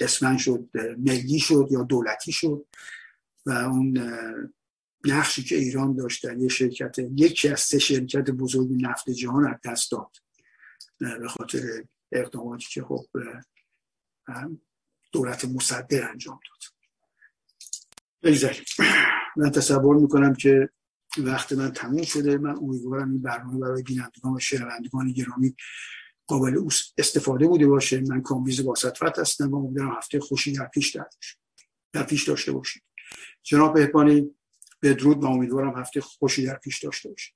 اسمن شد ملی شد یا دولتی شد و اون نقشی که ایران داشت در یک شرکت یکی از سه شرکت بزرگ نفت جهان از دست داد به خاطر اقداماتی که خب دولت مصدر انجام داد. بگذاریم من تصور می‌کنم که وقت من تموم شده. من امیدوارم این برنامه برای بینندگان و شنوندگان گرامی قابل استفاده بوده باشه. من کامبیز واسطفت هستم و امیدوارم هفته خوشی در پیش در پیش داشته باشید. جناب بهبانی بدرود و امیدوارم هفته خوشی در پیش داشته باشید.